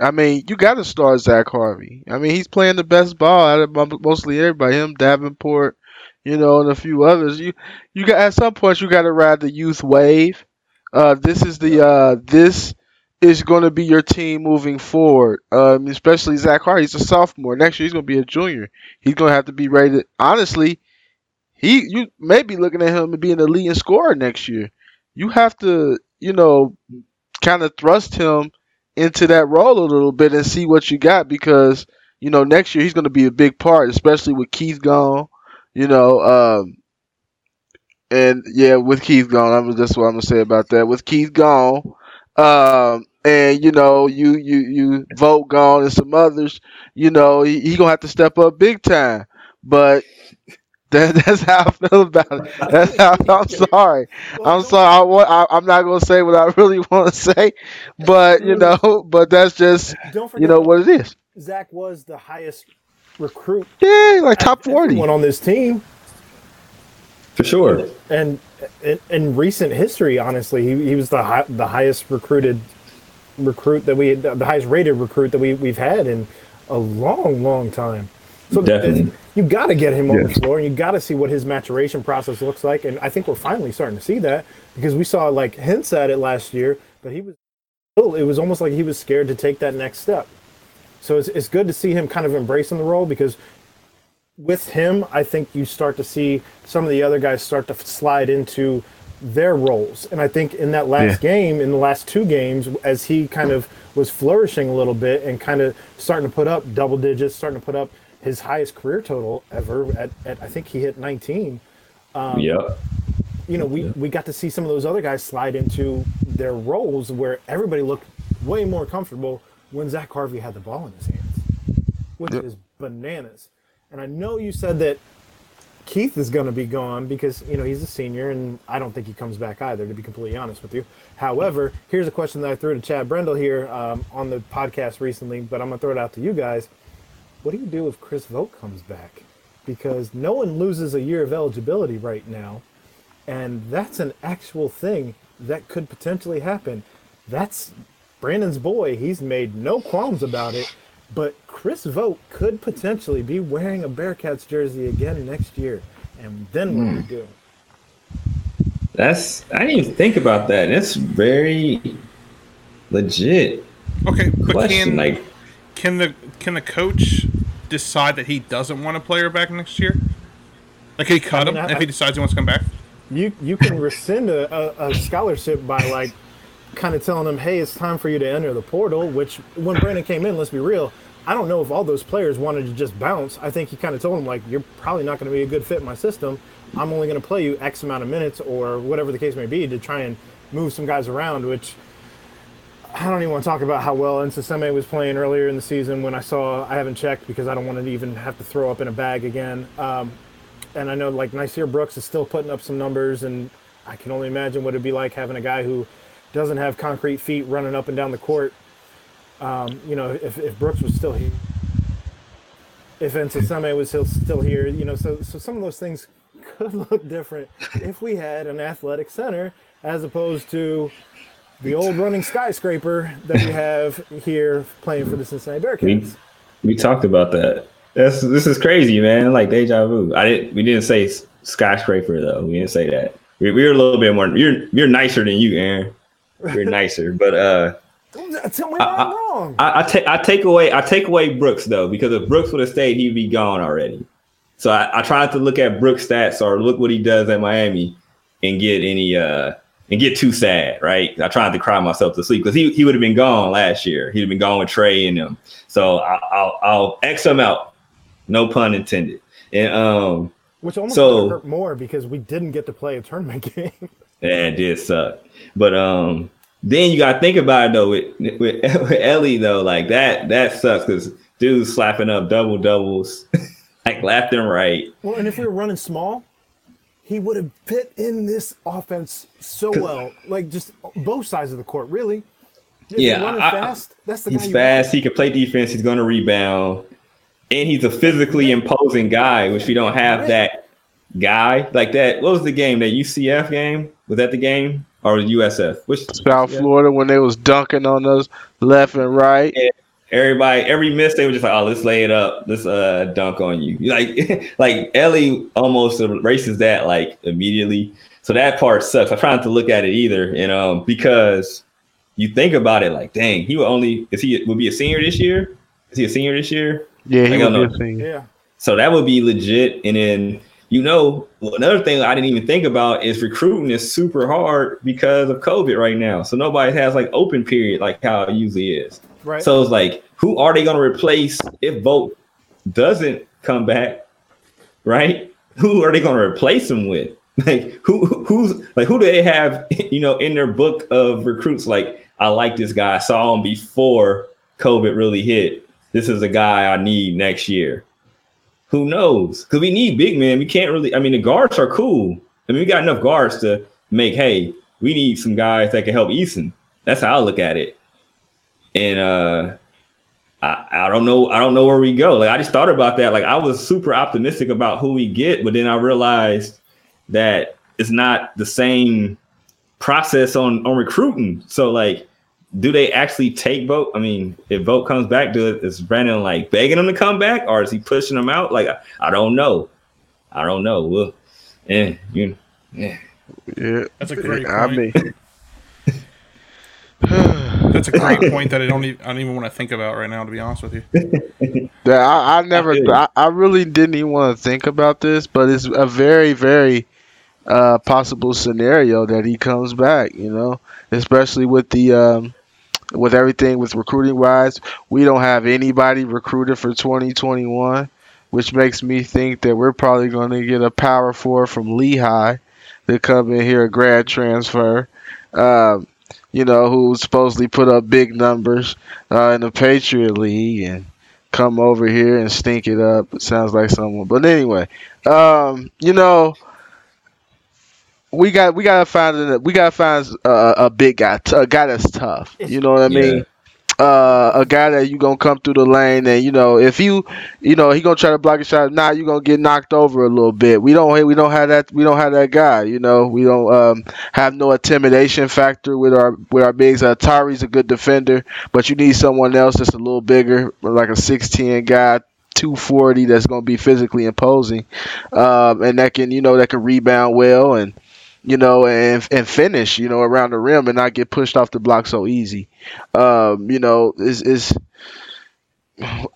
I mean, you got to start Zach Harvey. I mean, he's playing the best ball out of mostly everybody. Him, Davenport, you know, and a few others. You, you got at some point you got to ride the youth wave. Uh, this is the uh, this is going to be your team moving forward. Um, especially Zach Harvey. He's a sophomore. Next year he's going to be a junior. He's going to have to be rated. Honestly, he you may be looking at him and being the leading scorer next year. You have to, you know, kind of thrust him into that role a little bit and see what you got because you know next year he's going to be a big part, especially with Keith gone. You know, um, and yeah, with Keith gone, I'm that's what I'm gonna say about that. With Keith gone, um, and you know, you you you Vogt gone and some others, you know, he, he gonna have to step up big time. But that, that's how I feel about it. That's how, I'm sorry. I'm sorry. I, I, am not gonna say what I really want to say, but you know, but that's just you know what it is. Zach was the highest recruit. Yeah, like top forty. One on this team. For sure. And in, in recent history, honestly, he, he was the high, the highest recruited recruit that we had, the highest rated recruit that we we've had in a long, long time. So Definitely. you got to get him on yes. the floor, and you got to see what his maturation process looks like. And I think we're finally starting to see that because we saw like hints at it last year, but he was it was almost like he was scared to take that next step. So it's, it's good to see him kind of embracing the role because with him, I think you start to see some of the other guys start to slide into their roles. And I think in that last yeah. game, in the last two games, as he kind of was flourishing a little bit and kind of starting to put up double digits, starting to put up his highest career total ever at, at I think he hit 19. Um, yeah. You know, we, we got to see some of those other guys slide into their roles where everybody looked way more comfortable when Zach Harvey had the ball in his hands, which yep. is bananas. And I know you said that Keith is going to be gone because you know he's a senior, and I don't think he comes back either. To be completely honest with you. However, here's a question that I threw to Chad Brendel here um, on the podcast recently, but I'm going to throw it out to you guys. What do you do if Chris Vogt comes back? Because no one loses a year of eligibility right now, and that's an actual thing that could potentially happen. That's Brannen's boy. He's made no qualms about it. But Chris Vogt could potentially be wearing a Bearcats jersey again next year. And then what mm. do you do? That's I didn't even think about that. That's very legit. Okay, but question. can like can the can the coach decide that he doesn't want a player back next year? Like he cut I mean, him I, if he decides he wants to come back? You you can rescind a, a, a scholarship by like kind of telling them, hey, it's time for you to enter the portal, which when Brannen came in, let's be real, I don't know if all those players wanted to just bounce. I think he kind of told them, like, you're probably not going to be a good fit in my system. I'm only going to play you X amount of minutes or whatever the case may be to try and move some guys around, which I don't even want to talk about how well Nsoseme was playing earlier in the season when I saw, I haven't checked because I don't want to even have to throw up in a bag again. Um, and I know, like, Nysier Brooks is still putting up some numbers, and I can only imagine what it'd be like having a guy who – doesn't have concrete feet running up and down the court. Um, you know, if, if Brooks was still here, if Nsoseme was still, still here, you know, so, so some of those things could look different if we had an athletic center as opposed to the old running skyscraper that we have here playing for the Cincinnati Bearcats. We, we talked about that. That's this is crazy, man. Like deja vu. I didn't. We didn't say skyscraper though. We didn't say that. We, we were a little bit more. You're you're nicer than you, Aaron you're nicer. But uh, tell me I, I'm wrong. I, I, take I take away I take away Brooks though because if Brooks would have stayed, he'd be gone already. So I, I try not to look at Brooks' stats or look what he does at Miami and get any uh and get too sad, right? I tried to cry myself to sleep because he, he would have been gone last year. He'd have been gone with Trey and them. So I, I'll I'll X him out, no pun intended. And um, which almost so, hurt more because we didn't get to play a tournament game. Yeah, it did suck. But um, then you got to think about it though with, with, with Ellie though, like that that sucks because dude's slapping up double doubles like left and right. Well, and if we were running small, he would have fit in this offense so well, like just both sides of the court, really. If yeah, I, fast, that's the he's fast. Want. He can play defense. He's going to rebound, and he's a physically imposing guy, which we don't have that guy like that. What was the game? That UCF game Was that the game or USF? Which South yeah. Florida when they was dunking on us left and right. Yeah. Everybody, every miss, they were just like, "Oh, let's lay it up, let's uh dunk on you." Like, like Ellie almost erases that like immediately. So that part sucks. I try not to look at it either, and um, because you think about it, like, dang, he would only is he would be a senior this year? Is he a senior this year? Yeah, he would be a senior. Yeah. So that would be legit, and then you know, another thing I didn't even think about is recruiting is super hard because of COVID right now. So nobody has like open period like how it usually is. Right. So it's like, who are they going to replace if Vogt doesn't come back? Right? Who are they going to replace him with? Like who who's like who do they have you know in their book of recruits? Like I like this guy. I saw him before COVID really hit. This is a guy I need next year. Who knows? Because we need big men. We can't really. I mean, the guards are cool. I mean, we got enough guards to make. Hey, we need some guys that can help Eason. That's how I look at it. And uh I, I don't know. I don't know where we go. Like I just thought about that. Like I was super optimistic about who we get, but then I realized that it's not the same process on on recruiting. So like do they actually take Vogt? I mean, if Vogt comes back, do it, is Brannen like begging him to come back, or is he pushing him out? Like, I, I don't know. I don't know. Well, yeah, you, yeah, yeah. That's a great point. I mean, That's a great point that I don't even, I don't even want to think about right now. To be honest with you, yeah, I, I never, I, I really didn't even want to think about this, but it's a very, very uh, possible scenario that he comes back. You know, especially with the um, with everything with recruiting wise. We don't have anybody recruited for 2021, which makes me think that we're probably going to get a power four from Lehigh to come in here, a grad transfer. Um, you know, who supposedly put up big numbers uh, in the Patriot League and come over here and stink it up. It sounds like someone. But anyway, um, you know, we got we gotta find a, we gotta find a, a big guy, a guy that's tough. You know what I mean? Yeah. Uh, a guy that you gonna come through the lane and you know if you you know he gonna try to block a shot, now nah, you gonna get knocked over a little bit. We don't we don't have that we don't have that guy. You know we don't um, have no intimidation factor with our with our bigs. Uh, Tari's a good defender, but you need someone else that's a little bigger, like a six ten guy, 240 that's going to be physically imposing um, and that can you know that can rebound well and you know, and and finish, you know, around the rim and not get pushed off the block so easy. Um, you know, is is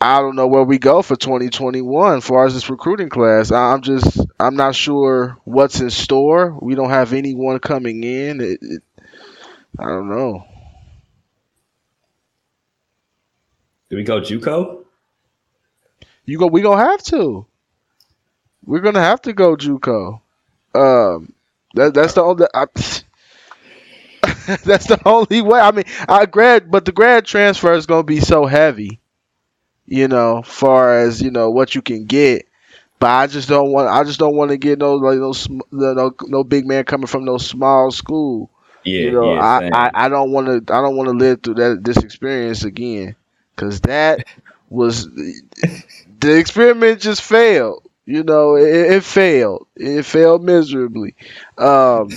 I don't know where we go for 2021 as far as this recruiting class. I'm just I'm not sure what's in store. We don't have anyone coming in. It, it, I don't know. Do we go JUCO? You go. We gonna have to. We're gonna have to go JUCO. Um, that, that's the only. I, that's the only way. I mean, I grad, but the grad transfer is gonna be so heavy, you know, far as you know what you can get. But I just don't want. I just don't want to get no like no no no big man coming from no small school. Yeah, you know, yeah, I, I, I don't want to. I don't want to live through that this experience again, because that was the experiment just failed. You know, it, it failed. It failed miserably. Um,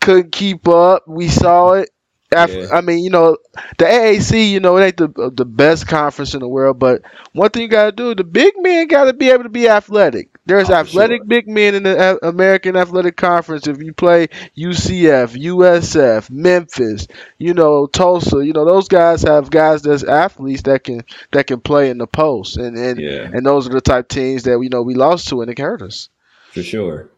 couldn't keep up. We saw it. After, yeah. I mean, you know, the AAC, you know, it ain't the the best conference in the world, but one thing you got to do, the big men got to be able to be athletic. There's oh, athletic sure. big men in the American Athletic Conference. If you play UCF, USF, Memphis, you know Tulsa, you know those guys have guys that's athletes that can that can play in the post, and and yeah. and those are the type teams that you know we lost to, and it hurt us. For sure,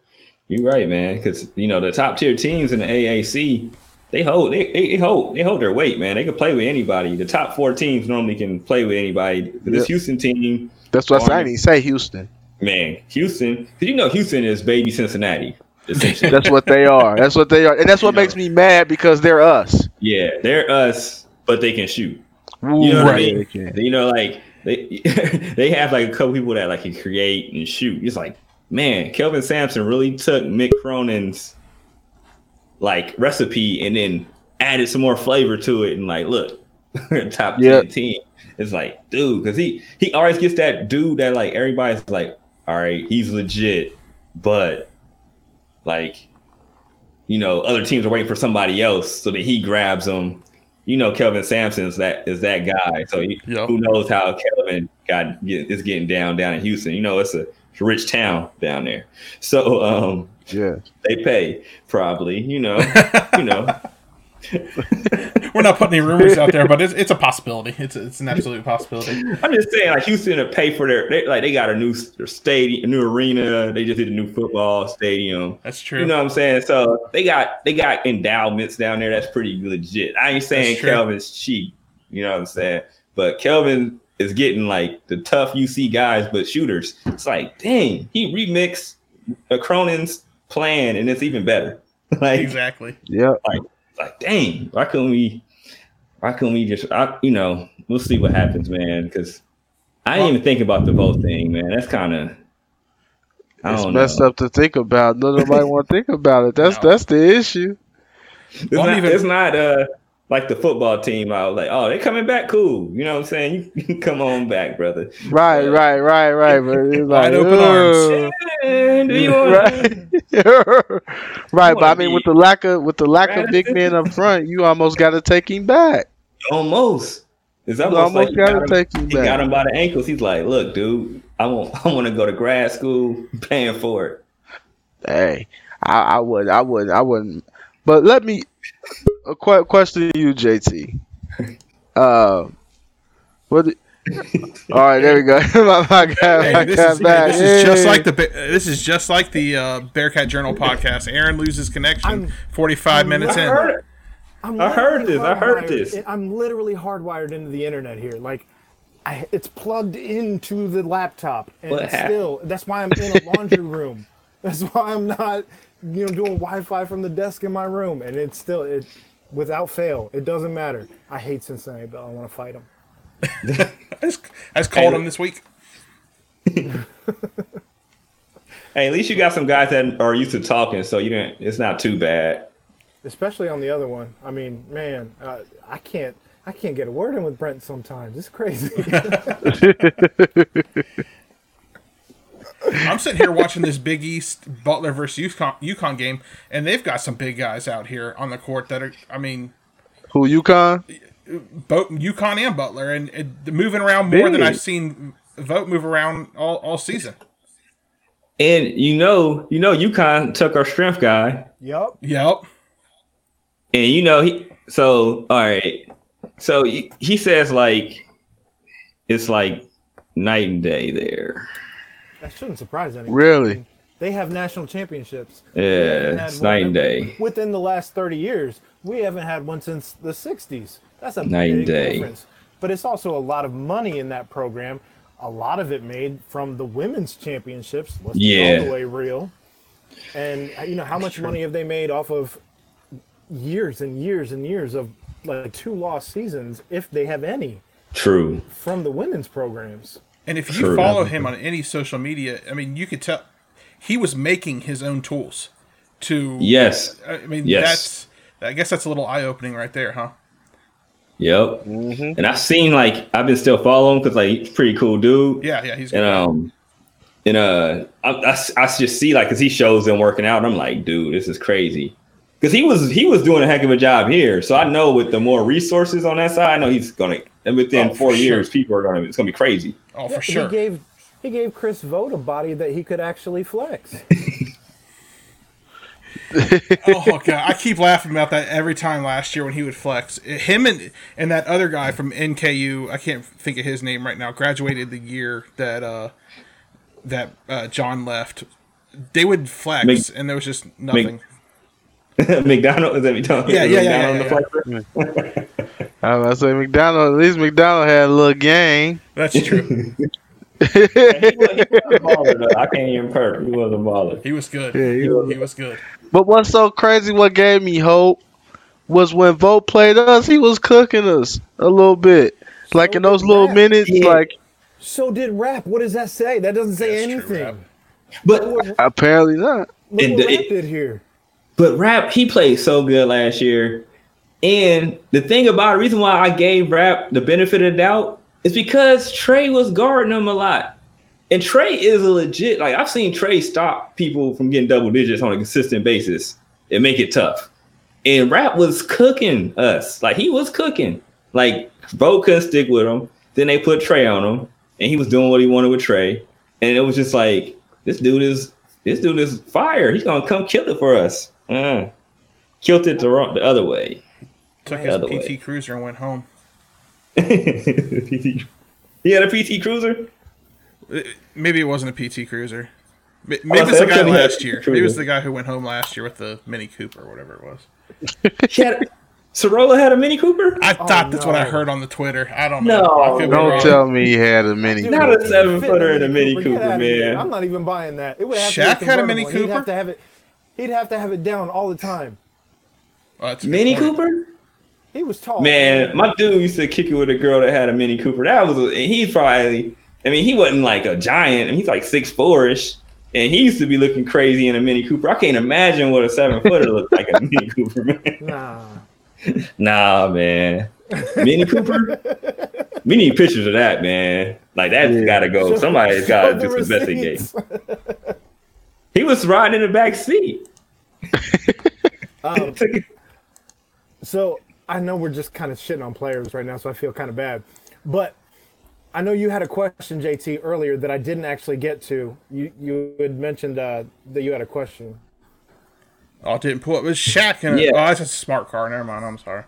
you're right, man. Because you know the top tier teams in the AAC they hold they, they hold they hold their weight, man. They can play with anybody. The top four teams normally can play with anybody. This. Houston team. That's what I'm saying. Say Houston. Man, Houston, because you know Houston is baby Cincinnati. that's what they are. That's what they are, and that's what you makes know. me mad because they're us. Yeah, they're us, but they can shoot. You know right. what I mean? You know, like they they have like a couple people that like can create and shoot. It's like, man, Kelvin Sampson really took Mick Cronin's like recipe and then added some more flavor to it and like, look, top yep. 10 team. It's like, dude, because he he always gets that dude that like everybody's like, all right, he's legit, but like you know, other teams are waiting for somebody else so that he grabs them. You know, Kelvin Sampson is that is that guy. So he, Yep. who knows how Kelvin got get, is getting down down in Houston? You know, it's a, it's a rich town down there. So um, Yeah. they pay probably. You know, you know. We're not putting any rumors out there, but it's, it's a possibility. It's it's an absolute possibility. I'm just saying, like Houston to pay for their, they, like they got a new stadium, a new arena. They just did a new football stadium. That's true. You know what I'm saying? So they got they got endowments down there. That's pretty legit. I ain't saying That's. Kelvin's cheap. You know what I'm saying? But Kelvin is getting like the tough UC guys, but shooters. It's like, dang, he remixed a Cronin's plan, and it's even better. like, exactly. Yeah. like, dang, why couldn't we? Why couldn't we just? I, you know, we'll see what happens, man. Because I didn't even think about the Vogt thing, man. That's kind of. It's don't messed know. up to think about. Nobody want to think about it. That's No. that's the issue. It's Don't not, even- it's not uh like the football team. I was like, oh, they coming back, cool. You know what I'm saying? You, you come on back, brother. Right, right, right, right. But it's like, Wide open arms. ugh. Do you want- right, right. But I mean, with the lack of with the lack of big men up front, you almost got to take him back. Almost. It's You almost, almost like got to got him- take him He got him by the ankles. He's like, look, dude, I want I want to go to grad school, paying for it. Hey, I, I would, I would, I wouldn't. But let me a que- question to you, JT. Uh, what? the- all right, there we go. my, my guy, Hey, my this guy is, back. this is just like the this is just like the uh, Bearcat Journal podcast. Aaron loses connection I'm- 45 I'm minutes I in. heard it. I'm heard literally this, I heard hardwired- this. I'm literally hardwired into the internet here. Like, I, it's plugged into the laptop, and What it's happened? still. That's why I'm in a laundry room. That's why I'm not, you know, doing Wi-Fi from the desk in my room, and it's still it, without fail. It doesn't matter. I hate Cincinnati Bell. I want to fight him. I just, I just called him this week. Hey, at least you got some guys that are used to talking, so you didn't. It's not too bad. Especially on the other one. I mean, man, uh, I can't. I can't get a word in with Brent sometimes. It's crazy. I'm sitting here watching this Big East Butler versus UConn, UConn game, and they've got some big guys out here on the court that are, I mean, Who UConn? both UConn and Butler, and, and moving around more than I've seen Vogt move around all, all season. And you know, you know, UConn took our strength guy, Yep. Yep. and you know he. So all right, so he, he says like, it's like night and day there. That shouldn't surprise anyone. Really? They have national championships. Yeah, it's night and day. Within the last 30 years, we haven't had one since the 60s. That's a Night big day. difference. But it's also a lot of money in that program. A lot of it made from the women's championships. Let's Yeah. all the way real. And you know how much money have they made off of years and years and years of like two lost seasons, if they have any, True. from the women's programs? And if you True. follow him on any social media, I mean, you could tell he was making his own tools to. Yes. I mean, Yes. that's. I guess that's a little eye opening right there, huh? Yep. And I've seen like I've been still following because like he's a pretty cool dude. Yeah, yeah, he's And um, and uh, I, I, I just see like because he shows them working out, and I'm like, dude, this is crazy. Because he was he was doing a heck of a job here, so I know with the more resources on that side, I know he's gonna. And within Oh, for four sure. years, people are gonna. It's gonna be crazy. oh, Yeah, for sure. He gave he gave Chris Vogt a body that he could actually flex. oh god, I keep laughing about that every time last year when he would flex. Him and and that other guy from NKU, I can't think of his name right now. Graduated the year that uh that uh, John left. They would flex, Mc- and there was just nothing. McDonald is that McDonald? Yeah, is yeah, yeah, McDonald yeah. I was about to say McDonald. At least McDonald had a little game. That's true. He was, he was baller. I can't even perk. He was a baller. He was good. Yeah, he he, was- was good. But what's so crazy? What gave me hope was when Vote played us. He was cooking us a little bit, like in those little Rap. minutes. Yeah. Like So did rap. What does that say? That doesn't say That's anything. Rap. But apparently not. look And what the- rap it- did here. But Rap, he played so good last year. And the thing about the reason why I gave Rap the benefit of the doubt is because Trey was guarding him a lot. And Trey is a legit, like I've seen Trey stop people from getting double digits on a consistent basis. and make it tough. And Rap was cooking us. Like he was cooking. Like Bo couldn't stick with him. Then they put Trey on him, and he was doing what he wanted with Trey. And it was just like, this dude is this dude is fire. He's gonna come kill it for us. Uh, killed it the, wrong, the other way. Took The his PT way. Cruiser and went home. PT. He had a PT Cruiser. Uh, Maybe it wasn't a PT Cruiser. Oh, Maybe I it's the guy he had a last year. Maybe it was the guy who went home last year with the Mini Cooper or whatever it was. He had, Sorolla had a Mini Cooper. I thought that's what I heard on the Twitter. I don't No. know. I could Don't wrong. tell me he had a mini. Dude, Not it a seven footer in a Mini Get Cooper, outta here. man. I'm not even buying that. It would have Shaq to had a Mini Cooper. and He'd have to have it. He'd have to have it down all the time. Oh, that's Mini point. Cooper. He was tall. Man, my dude used to kick it with a girl that had a Mini Cooper. That was, and he's probably, I mean, he wasn't like a giant. I mean, he's like six four ish, and he used to be looking crazy in a Mini Cooper. I can't imagine what a seven footer looked like in a Mini Cooper, man. Nah. Nah, man, Mini Cooper. We need pictures of that, man. Like that's Yeah. got to go. Somebody's got to the just investigate. receipts. He was riding in the back seat. Um, so I know we're just kind of shitting on players right now, so I feel kind of bad. But I know you had a question, JT, earlier that I didn't actually get to. You you had mentioned uh, that you had a question. Oh, it didn't pull up. It was Shaq. And Yeah. Oh, that's a smart car. Never mind. I'm sorry.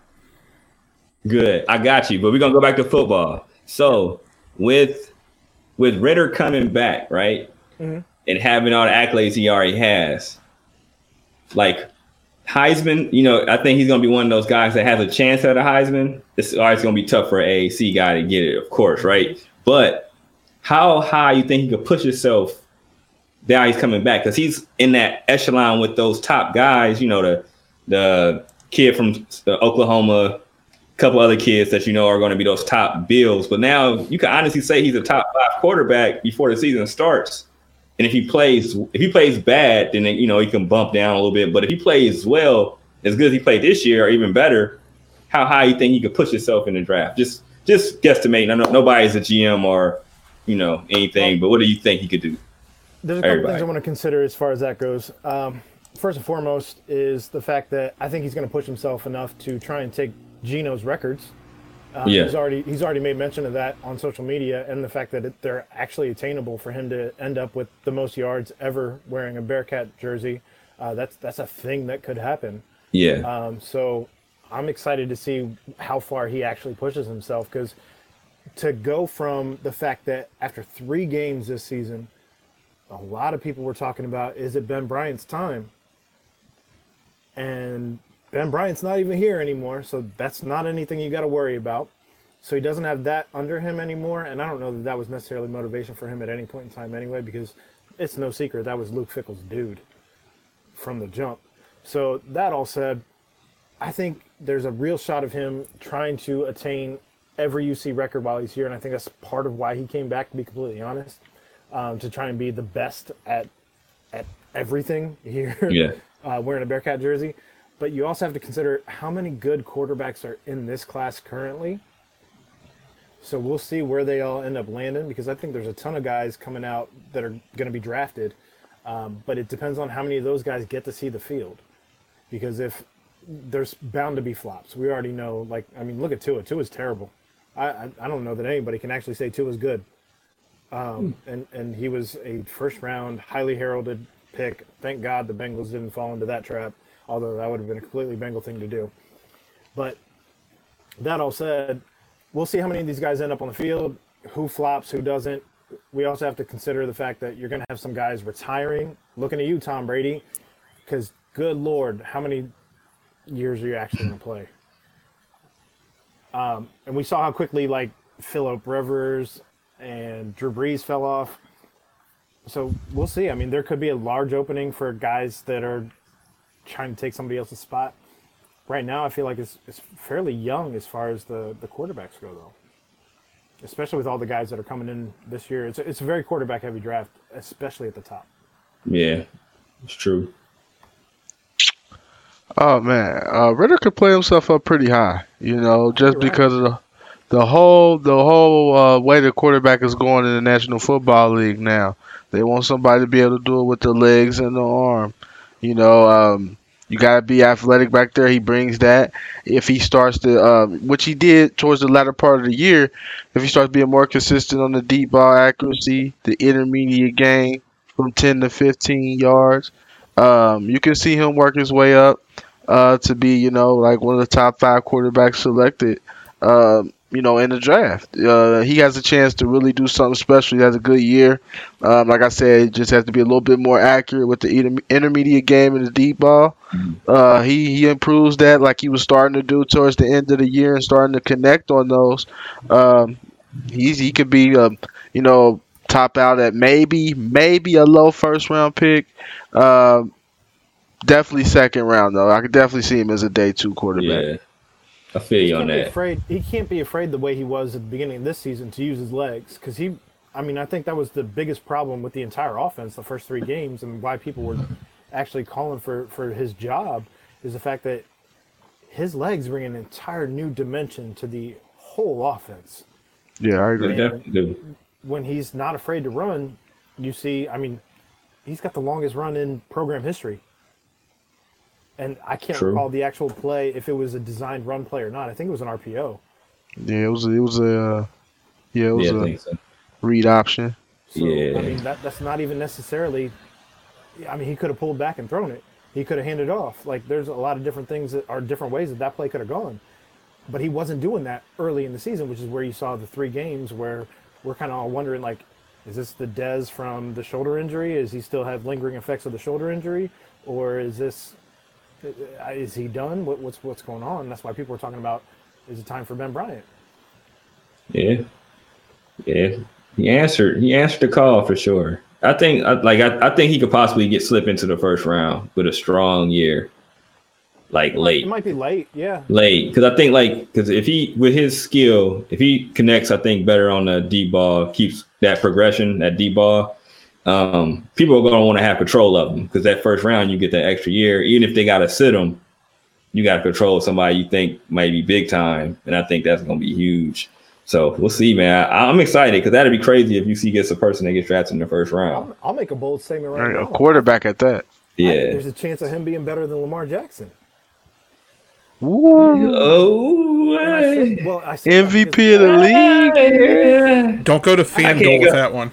Good. I got you. But we're gonna go back to football. So with with Ridder coming back, right? And having all the accolades he already has, like Heisman, you know, I think he's gonna be one of those guys that has a chance at a Heisman. It's always gonna be tough for an AAC guy to get it, of course, right? But how high you think he could push himself now he's coming back? Because he's in that echelon with those top guys, you know, the the kid from Oklahoma, a couple other kids that you know are going to be those top bills. But now you can honestly say he's a top five quarterback before the season starts. And if he plays, if he plays bad, then you know he can bump down a little bit. But if he plays well, as good as he played this year, or even better, how high you think he could push himself in the draft? Just just guesstimate. I know nobody's a GM or you know anything, but what do you think he could do? There's a couple Everybody. things I want to consider as far as that goes. Um, first and foremost is the fact that I think he's going to push himself enough to try and take Gino's records. Um, Yeah. He's already he's already made mention of that on social media and the fact that it, they're actually attainable for him to end up with the most yards ever wearing a Bearcat jersey. Uh, that's that's a thing that could happen. Yeah, Um, so I'm excited to see how far he actually pushes himself because to go from the fact that after three games this season, a lot of people were talking about is it Ben Bryant's time? And Ben Bryant's not even here anymore, so that's not anything you got to worry about. So he doesn't have that under him anymore, and I don't know that that was necessarily motivation for him at any point in time anyway, because it's no secret that was Luke Fickell's dude from the jump. So that all said, I think there's a real shot of him trying to attain every UC record while he's here, and I think that's part of why he came back. To be completely honest, um, to try and be the best at at everything here, Yeah. uh, wearing a Bearcat jersey. But you also have to consider how many good quarterbacks are in this class currently. So we'll see where they all end up landing because I think there's a ton of guys coming out that are going to be drafted. Um, but it depends on how many of those guys get to see the field. Because if there's bound to be flops, we already know. Like, I mean, look at Tua. Tua's terrible. I, I, I don't know that anybody can actually say Tua's good. Um, and and he was a first round, highly heralded pick. Thank God the Bengals didn't fall into that trap. Although that would have been a completely Bengal thing to do. But that all said, we'll see how many of these guys end up on the field, who flops, who doesn't. We also have to consider the fact that you're going to have some guys retiring. Looking at you, Tom Brady, because good lord, how many years are you actually going to play? Um, and we saw how quickly like Philip Rivers and Drew Brees fell off. So we'll see. I mean, there could be a large opening for guys that are trying to take somebody else's spot. Right now, I feel like it's, it's fairly young as far as the, the quarterbacks go, though. Especially with all the guys that are coming in this year. It's a, it's a very quarterback heavy draft, especially at the top. yeah, it's true. Oh man, uh, Ridder could play himself up pretty high. You know, just You're right. because of the the whole the whole uh, way the quarterback is going in the National Football League now. They want somebody to be able to do it with the legs and the arm. You know, um, You gotta be athletic back there. He brings that. If he starts to, um, which he did towards the latter part of the year, if he starts being more consistent on the deep ball accuracy, the intermediate game from 10 to 15 yards, um, you can see him work his way up uh, to be, you know, like one of the top five quarterbacks selected. Um, you know, in the draft. Uh, he has a chance to really do something special. He has a good year. Um, like I said, he just has to be a little bit more accurate with the inter- intermediate game and the deep ball. Uh, he he improves that like he was starting to do towards the end of the year and starting to connect on those. Um, he's he could be, um, you know, top out at maybe maybe a low first round pick. Um, definitely second round though. I could definitely see him as a day two quarterback. Yeah, I feel you He on can't be that. afraid. He can't be afraid the way he was at the beginning of this season to use his legs because he. I mean, I think that was the biggest problem with the entire offense the first three games, and why people were actually calling for for his job is the fact that his legs bring an entire new dimension to the whole offense. Yeah, I agree. definitely. When he's not afraid to run, you see. I mean, he's got the longest run in program history. And I can't True. recall the actual play if it was a designed run play or not. I think it was an RPO. Yeah, it was it was a uh, yeah it was Yeah, I a think so. read option. So, Yeah. I mean, that, that's not even necessarily. I mean, he could have pulled back and thrown it. He could have handed off. Like, there's a lot of different things that are different ways that that play could have gone. But he wasn't doing that early in the season, which is where you saw the three games where we're kind of all wondering, like, is this the Dez from the shoulder injury? Is he still have lingering effects of the shoulder injury, or is this Uh, is he done? What, what's what's going on? That's why people are talking about is it time for Ben Bryant? Yeah, yeah. He answered. He answered the call for sure. I think, like, I, I think he could possibly get slip into the first round with a strong year, like late. It might be late, yeah. late because I think like because if he with his skill, if he connects, I think better on the deep ball, keeps that progression, that deep ball. Um, people are going to want to have control of them because that first round you get that extra year, even if they got to sit them, you got to control somebody you think might be big time, and I think that's going to be huge. So we'll see, man. I, I'm excited because that'd be crazy if you see gets a person that gets drafted in the first round. I'll, I'll make a bold statement right A now. quarterback at that. I Yeah. there's a chance of him being better than Lamar Jackson. Ooh. Oh, I say- well, I say MVP because of the league. yeah. Don't go to FanDuel with that one.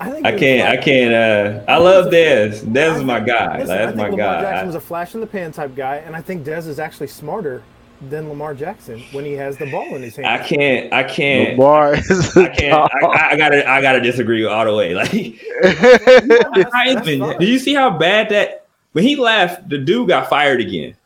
I, think I can't. I can't. Uh, I love Dez. Dez is my guy. Listen, Like, I that's think my Lamar Jackson was a flash in the pan type guy, and I think Dez is actually smarter than Lamar Jackson when he has the ball in his hand. I can't. I can't. Lamar is I can't. I, I gotta. I gotta disagree all the way. Like, That's- I that's even- fine. did you see how bad that when he left, the dude got fired again.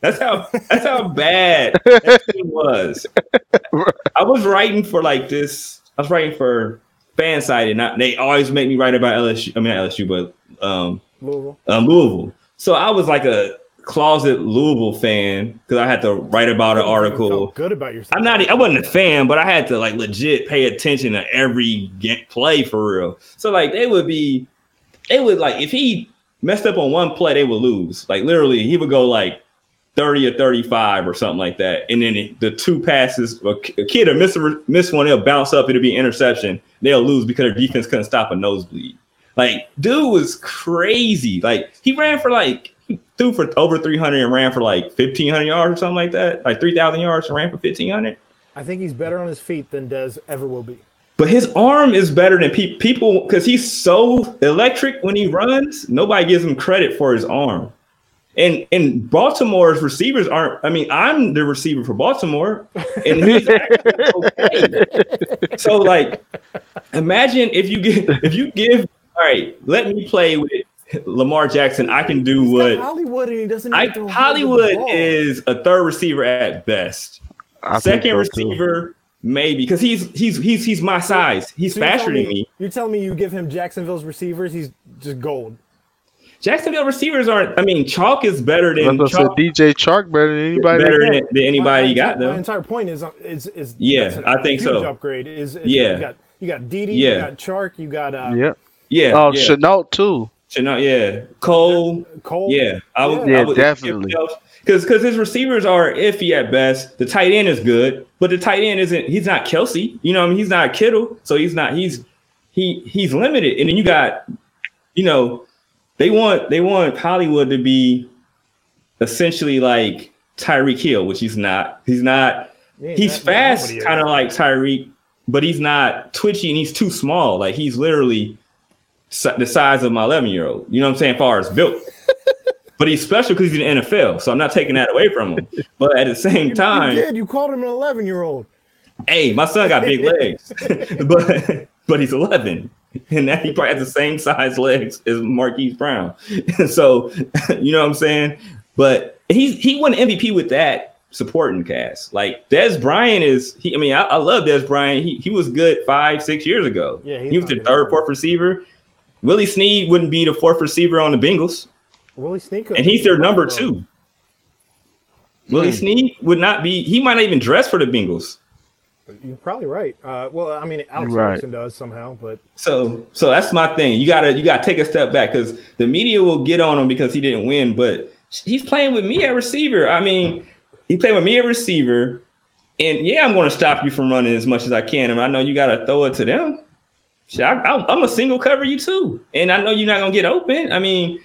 That's how. That's how bad that team was. I was writing for like this. I was writing for fan site, and they always make me write about LSU. I mean, not LSU, but um, Louisville. um, Louisville. So I was like a closet Louisville fan because I had to write about an article. good about yourself. I'm not. I wasn't a fan, but I had to like legit pay attention to every get play for real. So like they would be, they would like if he messed up on one play, they would lose. Like literally, he would go like thirty or thirty-five or something like that, and then the two passes, a kid will miss a- miss one, they'll bounce up, it'll be an interception. They'll lose because their defense couldn't stop a nosebleed. Like dude was crazy. Like he ran for like threw for over 300 and ran for like 1500 yards or something like that. Like 3000 yards and ran for 1500. I think he's better on his feet than Dez ever will be. But his arm is better than pe- people because he's so electric when he runs. Nobody gives him credit for his arm. And and Baltimore's receivers aren't. I mean, I'm the receiver for Baltimore, and he's actually okay. So like, imagine if you give if you give. All right, let me play with Lamar Jackson. I can do He's what Hollywood and he doesn't. I, even throw Hollywood is a third receiver at best. I Second so, too. receiver, maybe because he's he's he's he's my size. He's So faster telling than me. You're telling me you give him Jacksonville's receivers, he's just gold. Jacksonville receivers aren't. I mean, Chark is better than what I said. Chark, DJ Chark better than anybody. better than, than anybody my, you got My though. entire point is uh, is is Yeah, that's a I think huge so. Upgrade is, is Yeah. You got you got Didi, Yeah. you got Chark, you got uh, Yeah. Yeah. Oh, yeah. Shenault too. Shenault, yeah. Cole. Cole. Yeah, I would. Yeah, I would definitely. Because because his receivers are iffy at best. The tight end is good, but the tight end isn't. He's not Kelce. You know, what I mean, he's not Kittle, so he's not. He's he he's limited. And then you got, you know, they want they want Hollywood to be essentially like Tyreek Hill, which he's not. He's not. Yeah, He's not- fast, kind of like Tyreek, but he's not twitchy and he's too small. Like he's literally the size of my 11 year old. You know what I'm saying? Far as built. but he's special because he's in the NFL. So I'm not taking that away from him. But at the same You time, did. You called him an 11 year old. hey, my son got big legs, but but he's 11, and that he probably has the same size legs as Marquise Brown. so you know what I'm saying? But he's he won MVP with that supporting cast. Like Dez Bryant is. He, I mean, I, I love Dez Bryant. He he was good five six years ago. Yeah, he was the third fourth receiver. Willie Snead wouldn't be the fourth receiver on the Bengals, Willie Snead. and he's their number two. Willie Hmm. Snead would not be. He might not even dress for the Bengals. You're probably right. Uh, well, I mean, Alex Right. Harrison does somehow, but So so that's my thing. You gotta you gotta take a step back because the media will get on him because he didn't win, but he's playing with me at receiver. I mean, he played with me at receiver, and yeah, I'm going to stop you from running as much as I can. And I know you got to throw it to them. Shit, I, I, I'm a single cover you too, and I know you're not going to get open. I mean.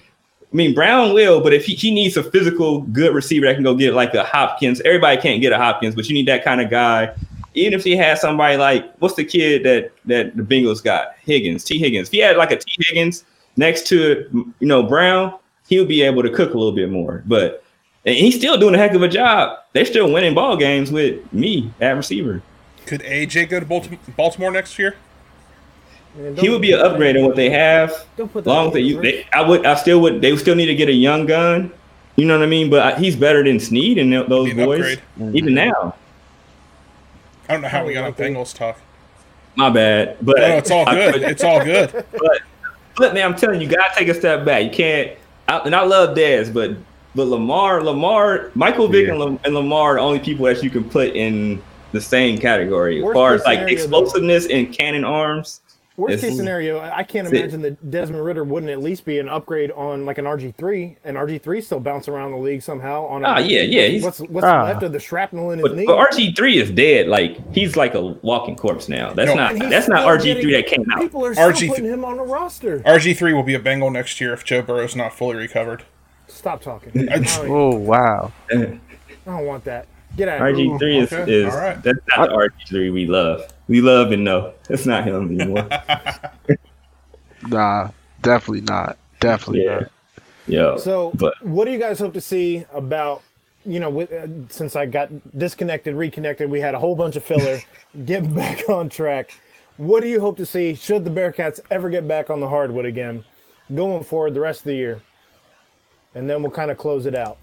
I mean, Brown will, but if he, he needs a physical, good receiver that can go get like a Hopkins, everybody can't get a Hopkins, but you need that kind of guy. Even if he had somebody like what's the kid that that the Bengals got, Higgins, Tee Higgins. If he had like a Tee Higgins next to you know Brown, he'll be able to cook a little bit more. But and he's still doing a heck of a job. They're still winning ball games with me at receiver. Could AJ go to Baltimore next year? man, He would be an upgrade on what they have. Don't put that Long as on they, the use- list. they, I would, I still would. They still need to get a young gun. You know what I mean? But I- he's better than Snead and those boys. upgrade. Even now, I don't know how we got on Bengals talk. my bad. But No, it's all I- good. It's all good. but but man, I'm telling you, you gotta take a step back. You can't. I, and I love Dez, but but Lamar, Lamar, Michael Vick Yeah. and, Lam, and Lamar are the only people that you can put in the same category as Worst far as like scenario, though. explosiveness and cannon arms. Worst It's- case scenario, I I can't That's it. imagine that Desmond Ridder wouldn't at least be an upgrade on like an RG three, and RG three still bounce around the league somehow. On a- Ah, yeah, yeah, he's- what's what's Ah. left of the shrapnel in his But, knee? but RG three is dead. Like he's like a walking corpse now. That's No. not that's not RG three that came out. People are still RG putting him on a roster. RG three will be a Bengal next year if Joe Burrow's not fully recovered. Stop talking. Oh wow. I don't want that. Get out. of here. RG three is, okay, is all right. that's not the RG three we love. We love and know it's not him anymore. Nah, definitely not. Definitely yeah, not. yeah. So, but what do you guys hope to see about? You know, with, uh, since I got disconnected, reconnected, we had a whole bunch of filler. Getting back on track. What do you hope to see? Should the Bearcats ever get back on the hardwood again, going forward the rest of the year, and then we'll kind of close it out.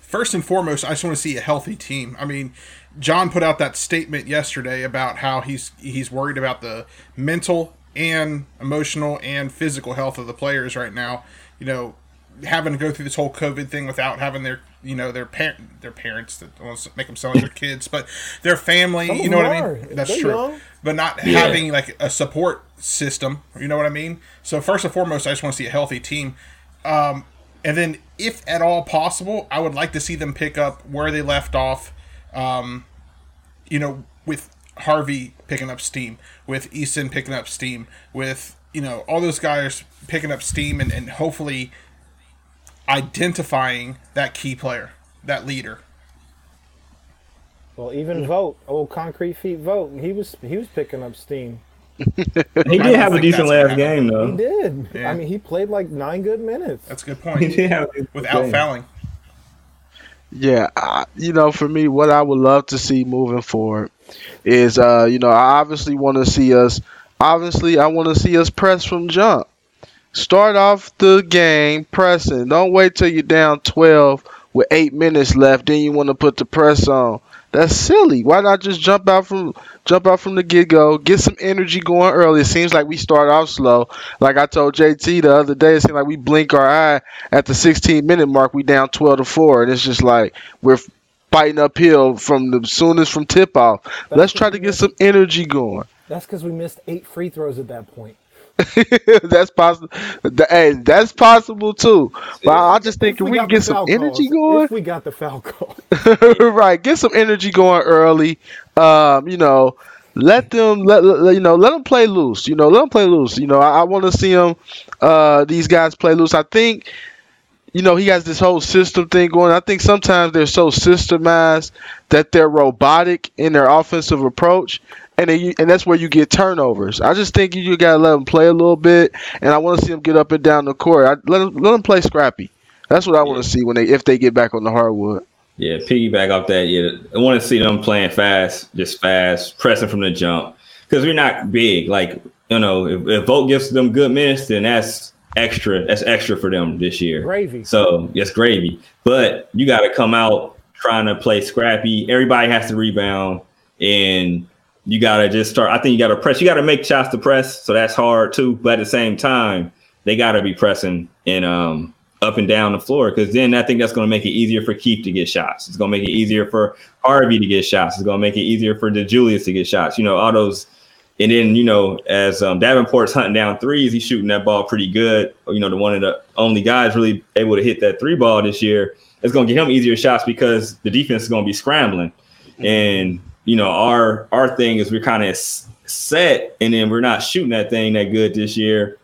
First and foremost, I just want to see a healthy team. I mean, John put out that statement yesterday about how he's he's worried about the mental and emotional and physical health of the players right now. You know, having to go through this whole COVID thing without having their you know their parent their parents that I want to make them sound like their kids, but their family. Some you know what them I mean? That's They're true. young. But not Yeah. having like a support system. You know what I mean? So first and foremost, I just want to see a healthy team. Um, and then, if at all possible, I would like to see them pick up where they left off. Um, you know, with Harvey picking up steam, with Eason picking up steam, with you know all those guys picking up steam, and, and hopefully identifying that key player, that leader. Well, even Vogt, old concrete feet Vogt, he was he was picking up steam. he did have a decent last gonna game He did. Yeah. I mean, he played like nine good minutes. That's a good He point. did have a decent Without game. fouling. Yeah, I, you know, for me, what I would love to see moving forward is, uh, you know, I obviously want to see us. Obviously, I want to see us press from jump. Start off the game pressing. Don't wait till you're down 12 with eight minutes left. Then you want to put the press on. That's silly. Why not just jump out from jump out from the get go, get some energy going early? It seems like we start off slow. Like I told JT the other day, it seemed like we blink our eye at the 16 minute mark. We down 12 to four, and it's just like we're fighting uphill from the soonest from tip off. Let's try to get some energy going. That's because we missed eight free throws at that point. that's possible. Hey, that's possible too. But I just think if we got can get some energy calls, going, If we got the foul call. right, get some energy going early. Um, you know, let them let, let- you know let them play loose. You know, let them play loose. You know, I, I want to see them uh these guys play loose. I think you know, he has this whole system thing going. I think sometimes they're so systemized that they're robotic in their offensive approach, and they, and that's where you get turnovers. I just think you, gotta let them play a little bit, and I want to see them get up and down the court. I, let them let them play scrappy. That's what I want to see when they if they get back on the hardwood. Yeah, piggyback off that. Yeah, I want to see them playing fast, just fast, pressing from the jump, because we're not big. Like you know, if, if Vogt gives them good minutes, then that's extra. That's extra for them this year. Gravy. So yes, gravy. But you got to come out trying to play scrappy. Everybody has to rebound, and you got to just start. I think you got to press. You got to make shots to press. So that's hard too. But at the same time, they got to be pressing and um up and down the floor because then I think that's to make it easier for Keith to get shots. It's to make it easier for Harvey to get shots. It's to make it easier for DeJulius to get shots. You know, all those and then, you know, as um, Davenport's hunting down threes, he's shooting that ball pretty good. You know, the one of the only guys really able to hit that three ball this year. It's to get him easier shots because the defense is to be scrambling. And, you know, our our thing is we're kind of set and then we're not shooting that thing that good this year,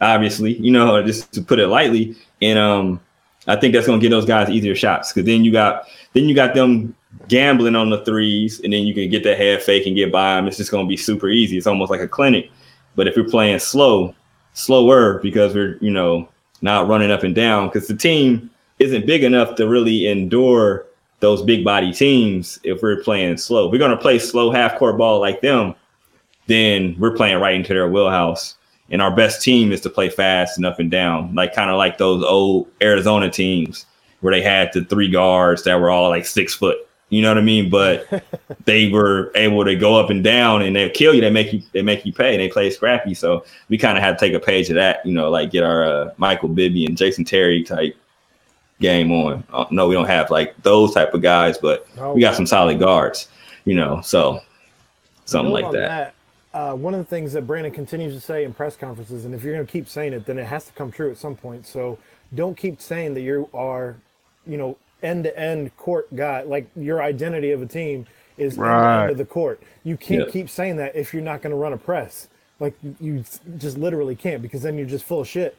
obviously, you know, just to put it lightly. And um, I think that's to get those guys easier shots because then you got then you got them gambling on the threes, and then you can get that head fake and get by them. It's just to be super easy. It's almost like a clinic. But if you're playing slow, slower because we're you know not running up and down because the team isn't big enough to really endure those big body teams if we're playing slow. If we're going to play slow half court ball like them, then we're playing right into their wheelhouse. And our best team is to play fast and up and down, like kind of like those old Arizona teams where they had the three guards that were all like six foot you know what I mean? But they were able to go up and down and they kill you. They make you they make you pay. They play scrappy. So we kind of had to take a page of that, you know, like get our uh, Michael Bibby and Jason Terry type game on. Uh, no, we don't have like those type of guys, but we got some solid guards, you know. So something like that. that uh, one of the things that Brannen continues to say in press conferences, and if you're going to keep saying it, then it has to come true at some point. So don't keep saying that you are, you know, end to end court guy. Like your identity of a team is right. the court. You can't keep saying that if you're not going to run a press. Like you just literally can't because then you're just full of shit.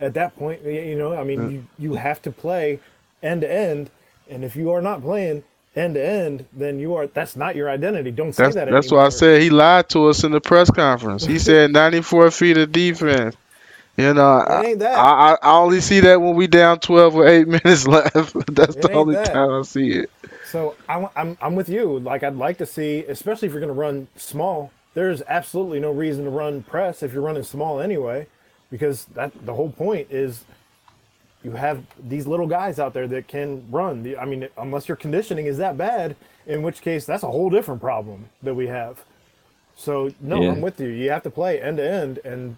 At that point, you know, I mean, you, you have to play end to end, and if you are not playing end to end, then you are that's not your identity. Don't say that's, that. That's why I said he lied to us in the press conference. He said 94 feet of defense. You uh, know, I, I, I only see that when we down twelve or eight minutes left. That's it the only that. time I see it. So I'm, I'm I'm with you. Like I'd like to see, especially if you're going to run small. There's absolutely no reason to run press if you're running small anyway, because that the whole point is you have these little guys out there that can run. I mean, unless your conditioning is that bad, in which case that's a whole different problem that we have. So no, yeah. I'm with you. You have to play end to end, and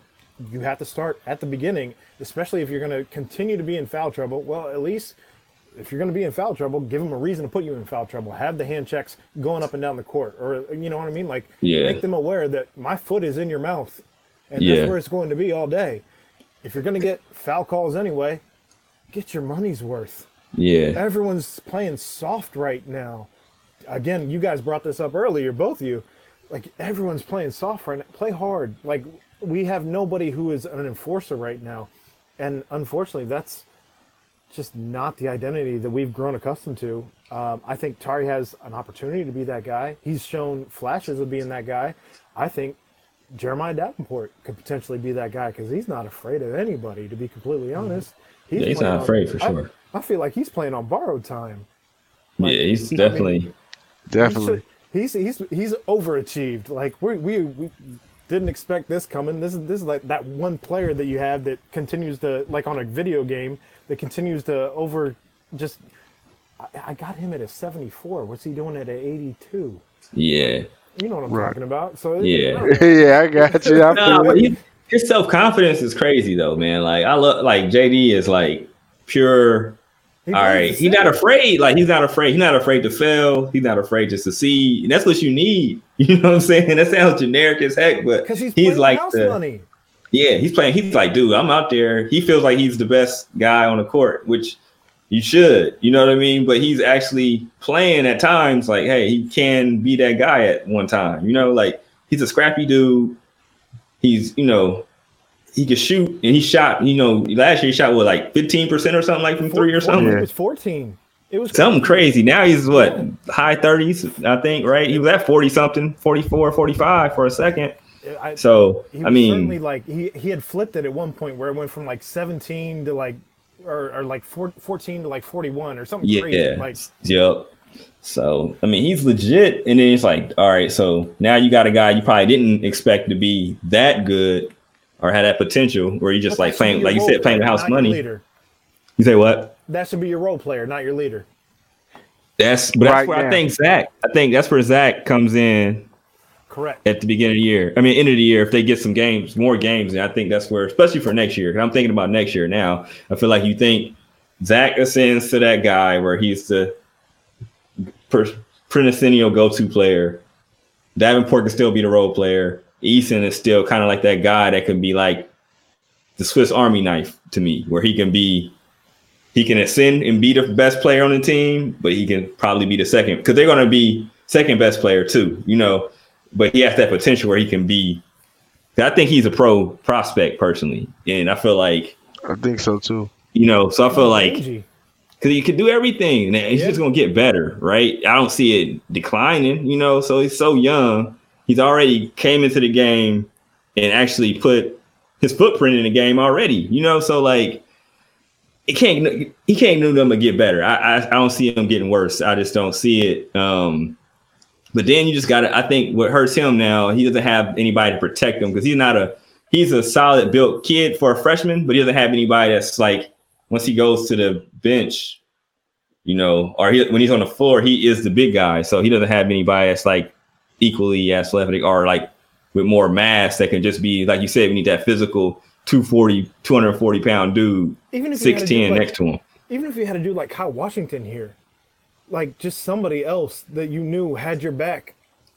you have to start at the beginning, especially if you're going to continue to be in foul trouble. Well, at least if you're going to be in foul trouble, give them a reason to put you in foul trouble. Have the hand checks going up and down the court, or you know what I mean? Like yeah. make them aware that my foot is in your mouth, and yeah. that's where it's going to be all day. If you're going to get foul calls anyway, get your money's worth. Yeah. Everyone's playing soft right now. Again, you guys brought this up earlier, both of you. Like everyone's playing soft right now. Play hard. Like we have nobody who is an enforcer right now, and unfortunately, that's just not the identity that we've grown accustomed to. Um, I think Tari has an opportunity to be that guy. He's shown flashes of being that guy. I think Jeremiah Davenport could potentially be that guy because he's not afraid of anybody. To be completely mm-hmm. honest, he's, yeah, he's not on, afraid for sure. I, I, feel like he's playing on borrowed time. Like, yeah, he's definitely, mean, definitely. He's, he's he's overachieved. Like we we we didn't expect this coming. This is this is like that one player that you have that continues to like on a video game that continues to over just. I, I got him at a seventy four. What's he doing at an eighty two? Yeah. You know what I'm right. talking about. So yeah, yeah, I got you. I no, his self confidence is crazy though, man. Like I love like JD is like pure he All right, he's not afraid. Like he's not afraid. He's not afraid to fail. He's not afraid to succeed. And that's what you need. You know what I'm saying? That sounds generic as heck, but he's, he's like the, money. Yeah, he's playing. He's like, dude, I'm out there. He feels like he's the best guy on the court, which you should. You know what I mean? But he's actually playing at times. Like, hey, he can be that guy at one time. You know, like he's a scrappy dude. He's, you know, he could shoot, and he shot. You know, last year he shot what like fifteen percent or something like from three or something. It was 14. It was Something crazy. Now he's what high thirties, I think. Right? He was at forty something, 44, 45 for a second. I, So I mean, certainly like he, he had flipped it at one point where it went from like 17 to like or, or like four, 14 to like 41 or something crazy. yeah, Like yep. So I mean, he's legit, and then it's like, all right, so now you got a guy you probably didn't expect to be that good or had that potential, where you just like that should be playing, like you said, playing the house money. leader. You say what? That should be your role player, not your leader. That's but that's Right where I think Zach. I think that's where Zach comes in Correct. at the beginning of the year. I mean, end of the year if they get some games, more games, and I think that's where, especially for next year. I'm thinking about next year now. I feel like you think Zach ascends to that guy where he's the per- perennial go-to player. Davenport can still be the role player. Eason is still kind of like that guy that can be like the Swiss Army knife to me, where he can be he can ascend and be the best player on the team, but he can probably be the second because they're going to be second best player too, you know. But he has that potential where he can be. I think he's a pro prospect personally, and I feel like I think so too. you know. So I feel like because he can do everything, and he's Yeah. just going to get better, right? I don't see it declining, you know. So he's so young. He's already came into the game and actually put his footprint in the game already, you know. So like, it can't he can't do them to get better. I, I I don't see him getting worse. I just don't see it. Um, but then you just got to. I think what hurts him now, he doesn't have anybody to protect him because he's not a he's a solid built kid for a freshman, but he doesn't have anybody that's like once he goes to the bench, you know, or he, when he's on the floor, he is the big guy. So he doesn't have anybody that's like equally athletic or like with more mass that can just be like you said, we need that physical 240, 240 pound dude, Even if you had to do, 6'10 like- next to him. even if you had to do like Kyle Washington here, like just somebody else that you knew had your back,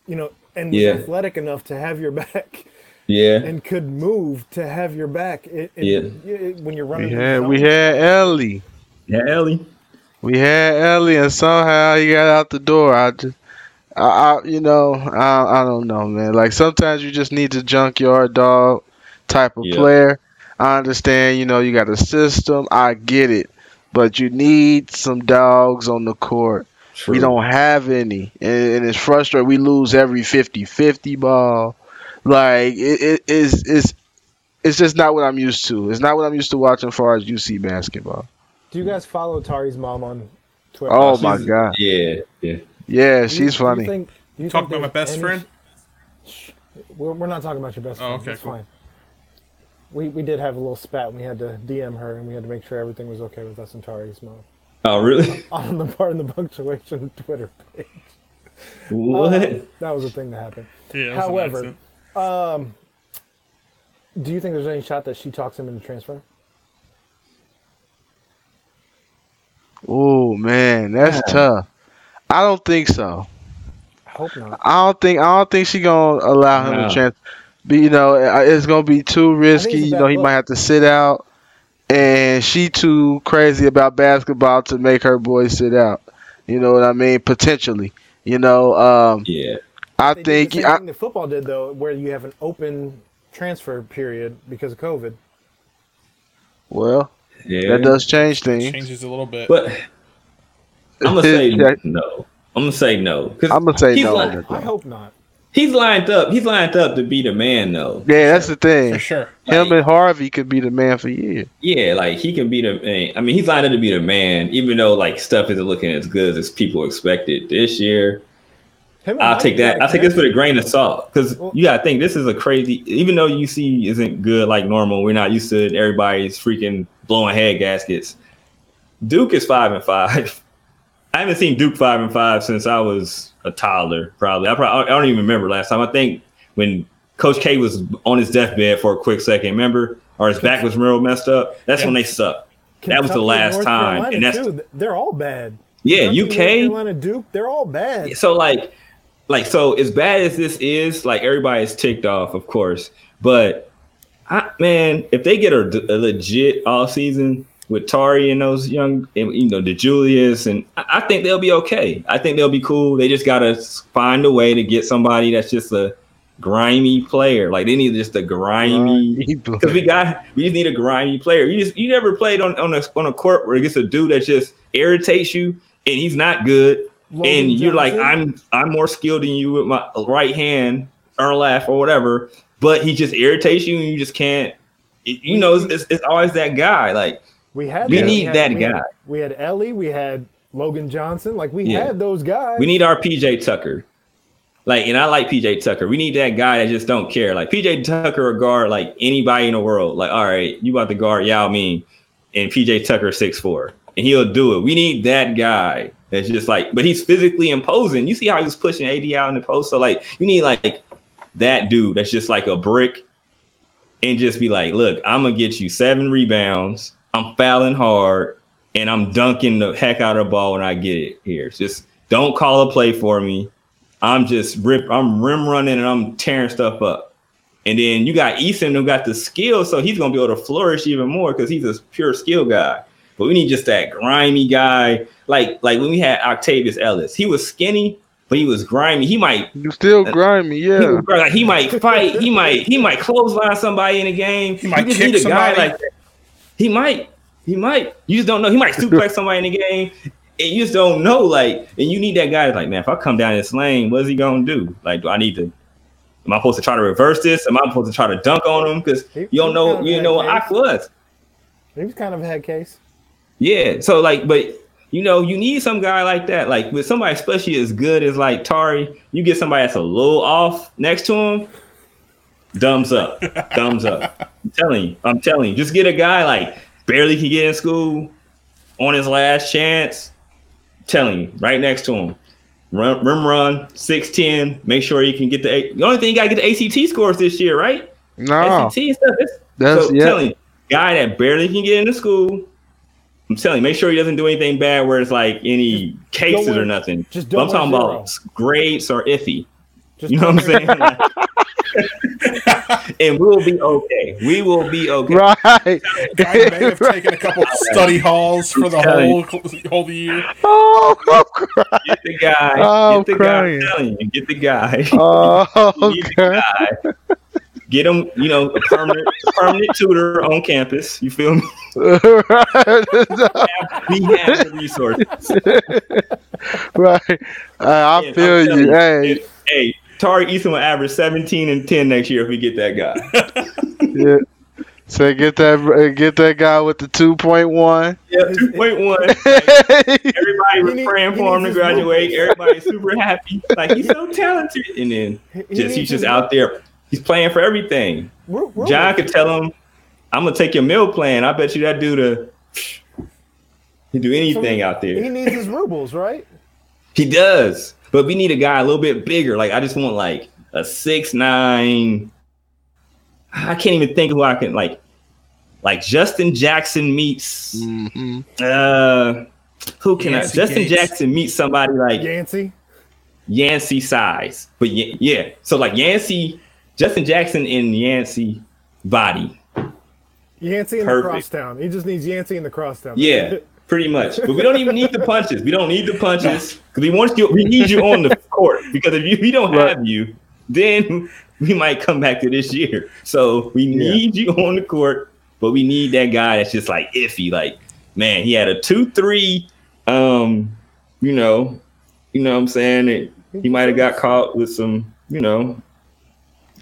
you know, and was athletic enough to have your back Yeah. and could move to have your back. It, it, Yeah. it- when you're running, the had we had Ellie. Yeah, Ellie. We had Ellie, and somehow he got out the door. I just, I, I you know, I, I don't know, man. Like sometimes you just need the junkyard dog type of Yeah. player. I understand, you know, you got a system. I get it, but you need some dogs on the court. We don't have any, and, and it's frustrating. We lose every 50-50 ball. Like it, it is, it's, it's just not what I'm used to. It's not what I'm used to watching as far as UC basketball. Do you guys follow Tari's mom on Twitter? Oh she's- my god, Yeah. Yeah. Yeah, she's you funny. think- you Talking think about my best any- friend? Shh. We're, we're not talking about your best Oh, friend. okay, It's cool. fine. We we did have a little spat. and We had to DM her, and we had to make sure everything was okay with us and Tari's mom Oh, really? on the part of the punctuation Twitter page. what? Uh, that was a thing that happened. Yeah. that was an However, accident. Do you think there's any shot that she talks him into transfer? Oh man, that's tough. I don't think so. I hope not. I don't think I don't think she gonna allow him No. to chance. But you know, it's gonna be too risky. You know, he look. might have to sit out, and she too crazy about basketball to make her boy sit out. You know what I mean? Potentially. You know, um, Yeah. I They did think the I, thing that football did though, where you have an open transfer period because of COVID. well, Yeah. that does change things. changes a little bit. But I'm gonna say no. I'm gonna say no. 'Cause I'm gonna say no. Li- on that, I hope not. He's lined up. He's lined up to be the man, though. Yeah, that's the thing. for sure. Him Like- and Harvey could be the man for years. Yeah, like he can be the man. I mean, he's lined up to be the man, even though like stuff isn't looking as good as people expected this year. Him I'll take that. I'll take this with a grain of salt because Well- you gotta think this is a crazy. Even though UC isn't good like normal, we're not used to everybody's freaking blowing head gaskets. Duke is five and five. I haven't seen Duke five and five since I was a toddler. Probably. I probably I don't even remember last time. I think when Coach K was on his deathbed for a quick second. Remember, or his back was real messed up. That's when they sucked. That was the last North time, Carolina, and that's too. They're all bad. yeah. Kentucky, North UK. Carolina, Duke, they're all bad. so like like so as bad as this is like everybody's ticked off of course but I, man if they get a, a legit all season with Tari and those young you know DeJulius and I, I think they'll be okay I think they'll be cool they just gotta find a way to get somebody that's just a grimy player. Like they need just a grimy because we got we just need a grimy player. You just you never played on on a on a court where it gets a dude that just irritates you and he's not good. Logan and you're like, I'm I'm more skilled than you with my right hand or left or whatever, but he just irritates you and you just can't. it- You know, it's, it's, it's always that guy. Like We had We that. need had- that we had- guy. we had Ellie. We had Logan Johnson. Like we Yeah. had those guys. we need our PJ Tucker. Like, and I like PJ Tucker. We need that guy that just don't care. Like PJ Tucker or guard like anybody in the world. Like, all right, you about to guard Yao Ming and PJ Tucker six four, and he'll do it. We need that guy that's just like, but he's physically imposing. You see how he was pushing AD out in the post. So like, you need like that dude that's just like a brick, and just be like, look, I'm gonna get you seven rebounds. I'm fouling hard, and I'm dunking the heck out of the ball when I get it here. Just don't call a play for me. I'm just rip. I'm rim running and I'm tearing stuff up. And then you got Eason who got the skill, so he's gonna be able to flourish even more because he's a pure skill guy. But we need just that grimy guy, like like when we had Octavius Ellis. He was skinny, but he was grimy. He might You still uh, grimy, he, yeah. was- like, he might fight. He might he might clothesline somebody in a game. He might you just kick need a guy somebody. like that. He might. He might. You just don't know. He might suplex somebody in the game. And you just don't know. Like, and you need that guy. that's Like, man, if I come down this lane, what is he gonna do? Like, do I need to? Am I supposed to try to reverse this? Am I supposed to try to dunk on him? Because you don't know. kinda You know what case. Ak was. He was kind of a head case. Yeah. So like, but you know, you need some guy like that. Like with somebody especially as good as like Tari, you get somebody that's a little off next to him. Thumbs up. Thumbs up. I'm telling you. I'm telling you. Just get a guy like barely can get in school on his last chance. telling you, right next to him. Run, rim run, 6'10. Make sure you can get the A- the only thing you gotta get the ACT scores this year, right? No, SAT and stuff. It's- that's so yeah. telling you, guy that barely can get into school. I'm telling you, make sure he doesn't do anything bad where it's like any cases wear- or nothing. just But I'm talking wear about grades or iffy. Just You know what I'm saying? Like- and we'll be okay. We will be okay. Right. I may have taken a couple study halls for the whole whole year. oh, I'm crying. Get the guy. Oh, get the crying. guy. I'm telling you, get the guy. Oh, You need the okay. guy. Get him, you know, a permanent, permanent tutor on campus. You feel me? right. We have the resources. right. Uh, I And feel telling you. Hey, hey, Tari Eason will average 17 and 10 next year if we get that guy. yeah. So get that get that guy with the two point one. Yeah, 2.1. Everybody was need- praying for him to graduate. rules. Everybody's super happy. Like he's so talented. And then He just he's just his out there. He's playing for everything. Ru- rules. John could tell him, I'm gonna take your meal plan. I bet you that dude he do anything out there. He needs his rubles, right? He does, but we need a guy a little bit bigger. Like I just want like a six nine. I can't even think of who I can like. Like Justin Jackson meets Mhm. uh who can I? Yancey Justin Gates. Jackson meets somebody like Yancey. Yancey size, but yeah, yeah. So like Yancey, Justin Jackson in Yancey body. Yancey in Perfect. the crosstown. He just needs Yancey in the crosstown. Yeah, pretty much. But we don't even need the punches. We don't need the punches because we want you. We need you on the court because if you we don't Right. have you, then we might come back to this year. So we need you on the court, but we need that guy that's just like iffy. Like man, he had a two three. Um, you know, you know what I'm saying. It, he might have got caught with some, you know,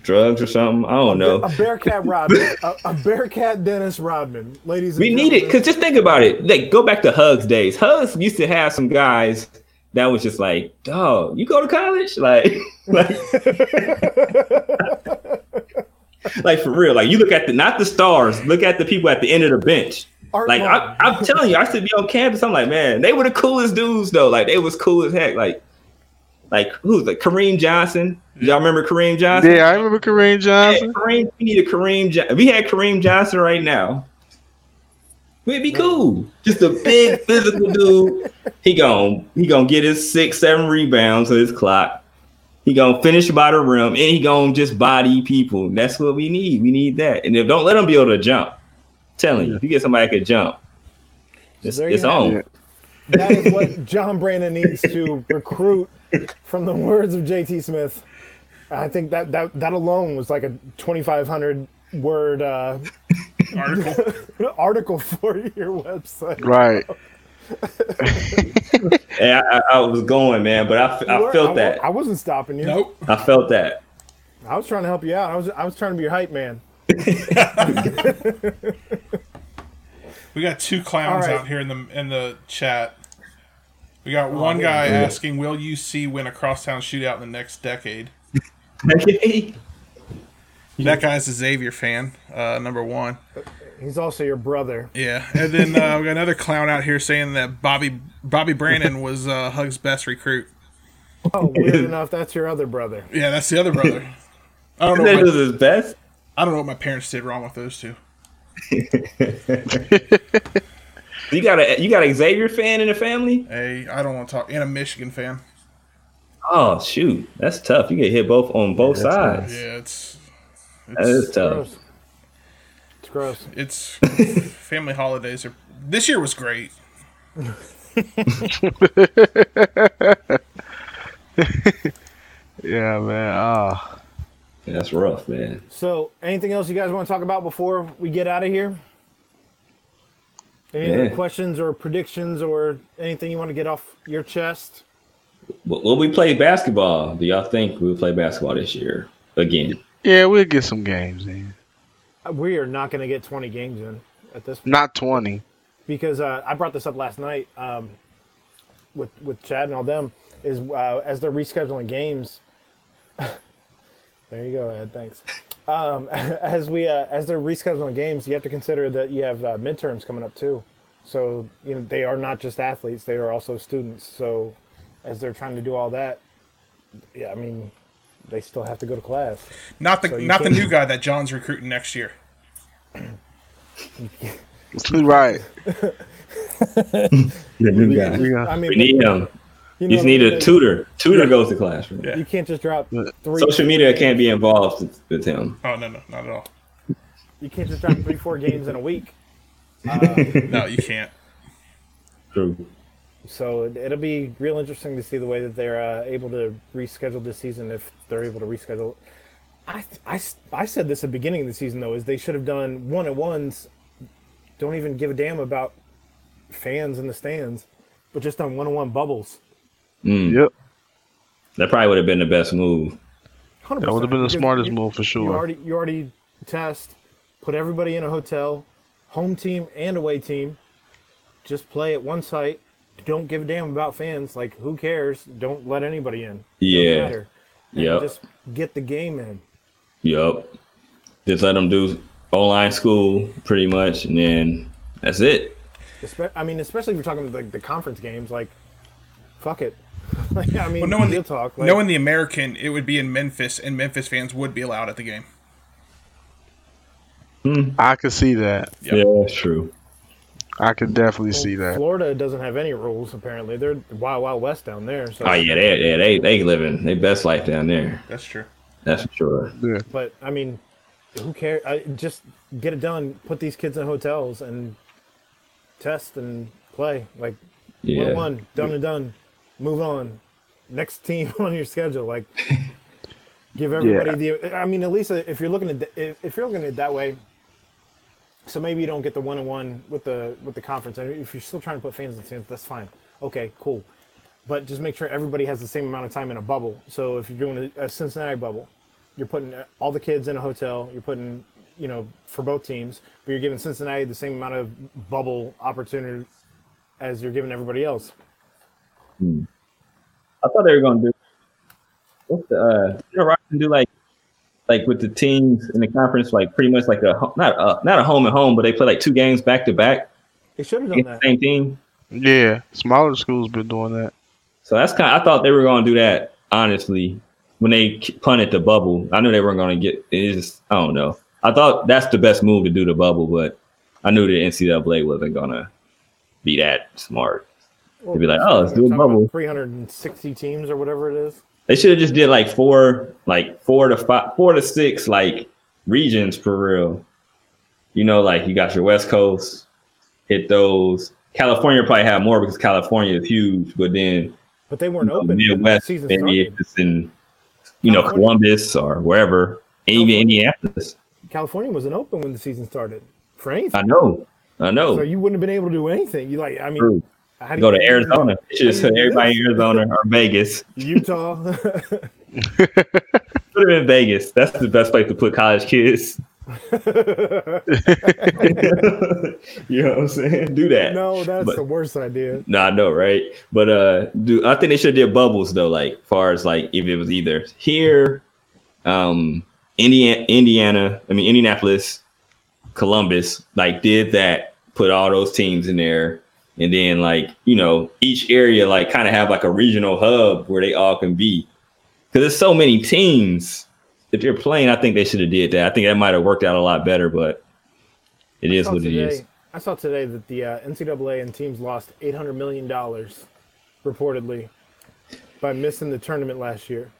drugs or something. I don't know. A Bearcat Rodman. a, a Bearcat Dennis Rodman. Ladies and We need it because just think about it. Like go back to Hugs days. Hugs used to have some guys that was just like, dog, you go to college? Like, like, like for real. Like you look at the not the stars, look at the people at the end of the bench. Art Like I, I'm telling you, I used to be on campus. I'm like, man, they were the coolest dudes though. Like they was cool as heck. Like, like who's like Kareem Johnson? Y'all remember Kareem Johnson? Yeah, I remember Kareem Yeah, Johnson. Kareem, we need a Kareem. Jo- if we had Kareem Johnson right now, we'd be cool. Just a big physical dude. He gon' he gonna get his six, seven rebounds on his clock. He gonna finish by the rim, and he gonna just body people. That's what we need. We need that. And if don't let him be able to jump. telling you, if you get somebody that could jump, it's, There it's on. it. That is what John Brannen needs to recruit from the words of JT Smith. I think that that that alone was like a 2,500 word uh, Article. article for your website. Right. Yeah, I, I was going, man, but I, f- You I were- felt I, that. I wasn't stopping you. nope. I felt that. I was trying to help you out. I was I was trying to be your hype man. We got two clowns All right. out here in the in the chat. We got one guy asking, "Will UC win a crosstown shootout in the next decade?" That guy's a Xavier fan, uh, number one. He's also your brother. Yeah, and then uh, we got another clown out here saying that Bobby Bobby Brannen was uh, Hug's best recruit. Oh, weird enough, that's your other brother. Yeah, that's the other brother. I don't know. that was my, his best. I don't know what my parents did wrong with those two. You got a you got a Xavier fan in the family? Hey, I don't want to talk. And a Michigan fan. Oh shoot, that's tough. You get hit both on both sides. Yeah, it's That is tough. Gross. It's gross. it's family holidays are. This year was great. Yeah, man. Ah. That's rough, man. So, anything else you guys want to talk about before we get out of here? Any other questions or predictions or anything you want to get off your chest? Will will we play basketball? Do y'all think we'll play basketball this year again? Yeah, we'll get some games in. Uh, We are not going to get 20 games in at this point Not twenty. because uh, I brought this up last night um, with with Chad and all them. Is uh, as they're rescheduling games. there you go, Ed. Thanks. Um, as we uh, as they're rescheduling games, you have to consider that you have uh, midterms coming up too. So you know they are not just athletes; they are also students. So as they're trying to do all that, yeah, I mean, they still have to go to class. Not the So not the new guy that John's recruiting next year. right. The new guy. I mean, We need him. You You just know, need a tutor. Tutor goes to classroom. Yeah. You can't just drop three. Social media can't be involved with- with him. Oh no no not at all. You can't just drop three, four games in a week. No, you can't. True. So it- it'll be real interesting to see the way that they're uh, able to reschedule this season if they're able to reschedule. I, I, I said this at the beginning of the season though is they should have done one on ones. Don't even give a damn about fans in the stands, but just on one on one bubbles. Mm. Yep. That probably would have been the best move. 100%. That would have been the smartest you- move for You sure. already you already test, put everybody in a hotel, home team and away team. Just play at one site. Don't give a damn about fans. Like who cares? Don't let anybody in. Doesn't Yeah. Yep. Just get the game in. Yep. Just let them do online school pretty much, and then that's it. I mean, especially if you're talking like the conference games. Like, fuck it. like, I mean, Well, knowing the, talk. Like, knowing the American, it would be in Memphis, and Memphis fans would be allowed at the game. Hmm. I could see that. Yep. Yeah, that's true. I could definitely see that. Florida doesn't have any rules. Apparently, they're wild, wild west down there. So, Oh yeah, they yeah, they they living their best life down there. That's true. That's for sure. Yeah. but I mean, who cares? I, just get it done. Put these kids in hotels and test and play. Like Yeah. one one, done and done. Move on. Next team on your schedule. Like give everybody the. I mean, at least uh, if you're looking at if, if you're looking at it that way. So maybe you don't get the one on one with the with the conference. And if you're still trying to put fans in the stands, that's fine. Okay, cool. But just make sure everybody has the same amount of time in a bubble. So if you're doing a, a Cincinnati bubble, you're putting uh, all the kids in a hotel. You're putting, you know, for both teams, but you're giving Cincinnati the same amount of bubble opportunity as you're giving everybody else. Hmm. I thought they were gonna do what's the uh you know, do like like with the teams in the conference, like pretty much like a not a not a home and home, but they play like two games back to back They should have done that. the same team. Yeah. Smaller schools been doing that. So that's kind. I thought they were gonna do that honestly when they k- punted the bubble. I knew they weren't gonna get. It's just I don't know. I thought that's the best move to do the bubble, but I knew the NCAA wasn't gonna be that smart. They'd be like, oh, let's do a bubble. 360 teams or whatever it is. They should have just did like four, like four to five, four to six, like regions for real. You know, like you got your West Coast, hit those. California probably have more because California is huge, but then But they weren't you know, open. the Midwest, season maybe it's in you know, Columbus or wherever, even Indianapolis. California wasn't open when the season started for anything. I know, I know. So you wouldn't have been able to do anything. You like, I mean, True. How do Go you- to Arizona. It's just how do you do everybody in? Arizona or Vegas. Utah. Put them in Vegas. That's the best place to put college kids. you know what I'm saying? Do that. no, that's But- the worst idea. No, I know, right? But uh, do I think they should have did bubbles though? Like, far as like if it was either here, um, Indiana, Indiana, I mean Indianapolis, Columbus, like did that, put all those teams in there, and then like you know each area like kind of have like a regional hub where they all can be, because there's so many teams. If they're playing, I think they should have did that. I think that might have worked out a lot better, but it I is saw what it today, is. I saw today that the uh, NCAA and teams lost eight hundred million dollars, reportedly, by missing the tournament last year.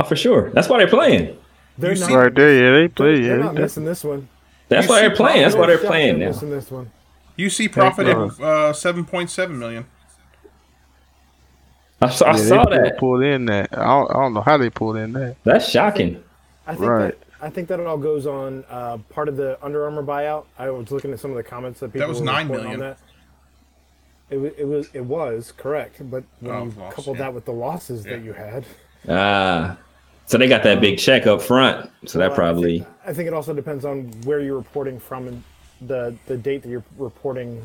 Oh, for sure. That's why they're playing. They're not. see- Right there, yeah, they They're, play. they're Yeah, not they- missing this one. That's why they're playing. That's why they're playing now. Missing this one. UC profited uh, uh, seven point seven million. I saw, I saw they that. pulled in that. I don't, I don't know how they pulled in that. That's shocking. I think Right. that I think that it all goes on uh, part of the Under Armour buyout. I was looking at some of the comments that people that was were nine. On that. It was, it was it was correct, but when Oh, you loss, coupled yeah. that with the losses Yeah. that you had, Ah, so they got that big check up front. So that well, I probably think, I think it also depends on where you're reporting from and the the date that you're reporting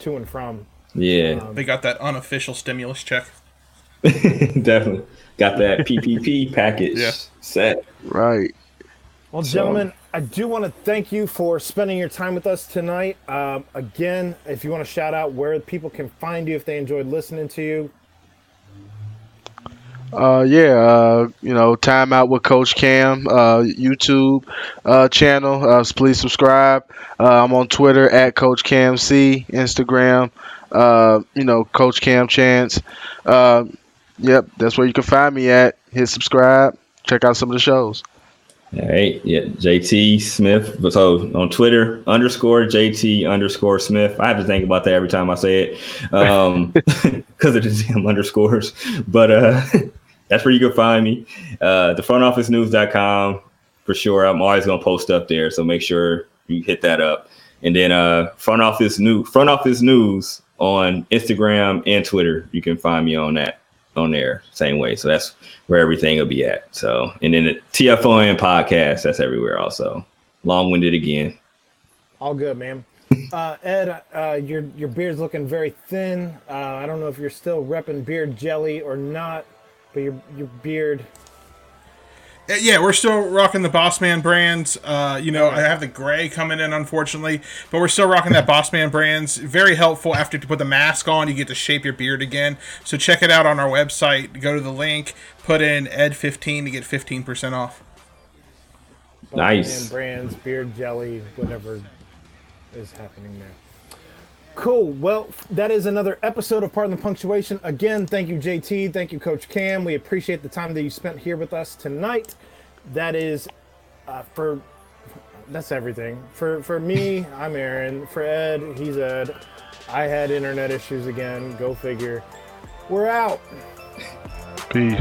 to and from. yeah, Um, They got that unofficial stimulus check. definitely got that PPP package Yeah. set. Right. Well, So- gentlemen, I do want to thank you for spending your time with us tonight. Um, again, if you want to shout out where people can find you if they enjoyed listening to you, Uh, yeah, uh, you know, time out with Coach Cam, uh, YouTube uh, channel. Uh, please subscribe. Uh, I'm on Twitter at Coach Cam C, Instagram, uh, you know, Coach Cam Chance. Yep, that's where you can find me at. Hit subscribe. Check out some of the shows. All right, yeah, JT Smith. So on Twitter underscore JT underscore Smith. I have to think about that every time I say it, um, because of the damn underscores. But uh, that's where you can find me. Uh, the frontofficenews.com for sure. I'm always gonna post up there, so make sure you hit that up. And then uh, front office new front office news on Instagram and Twitter. You can find me on that on there same way. So that's where everything will be at. So and then the TFON podcast that's everywhere also. Long winded again. all good, man. Uh, Ed, uh, your your beard's looking very thin. Uh, I don't know if you're still repping beard jelly or not, but your your beard. Uh, Yeah, we're still rocking the Bossman brands. Uh, you know, I have the gray coming in, unfortunately, but we're still rocking that Bossman brands. Very helpful after you put the mask on, you get to shape your beard again. So check it out on our website. Go to the link, put in Ed15 to get 15% off. Nice. And brands, beard jelly, whatever is happening there. Cool. Well, that is another episode of Pardon the Punctuation. Again, thank you, JT. Thank you, Coach Cam. We appreciate the time that you spent here with us tonight. That is uh, for that's everything. For for me, I'm Aaron. For Ed, he's Ed. I had internet issues again. Go figure. We're out. Peace.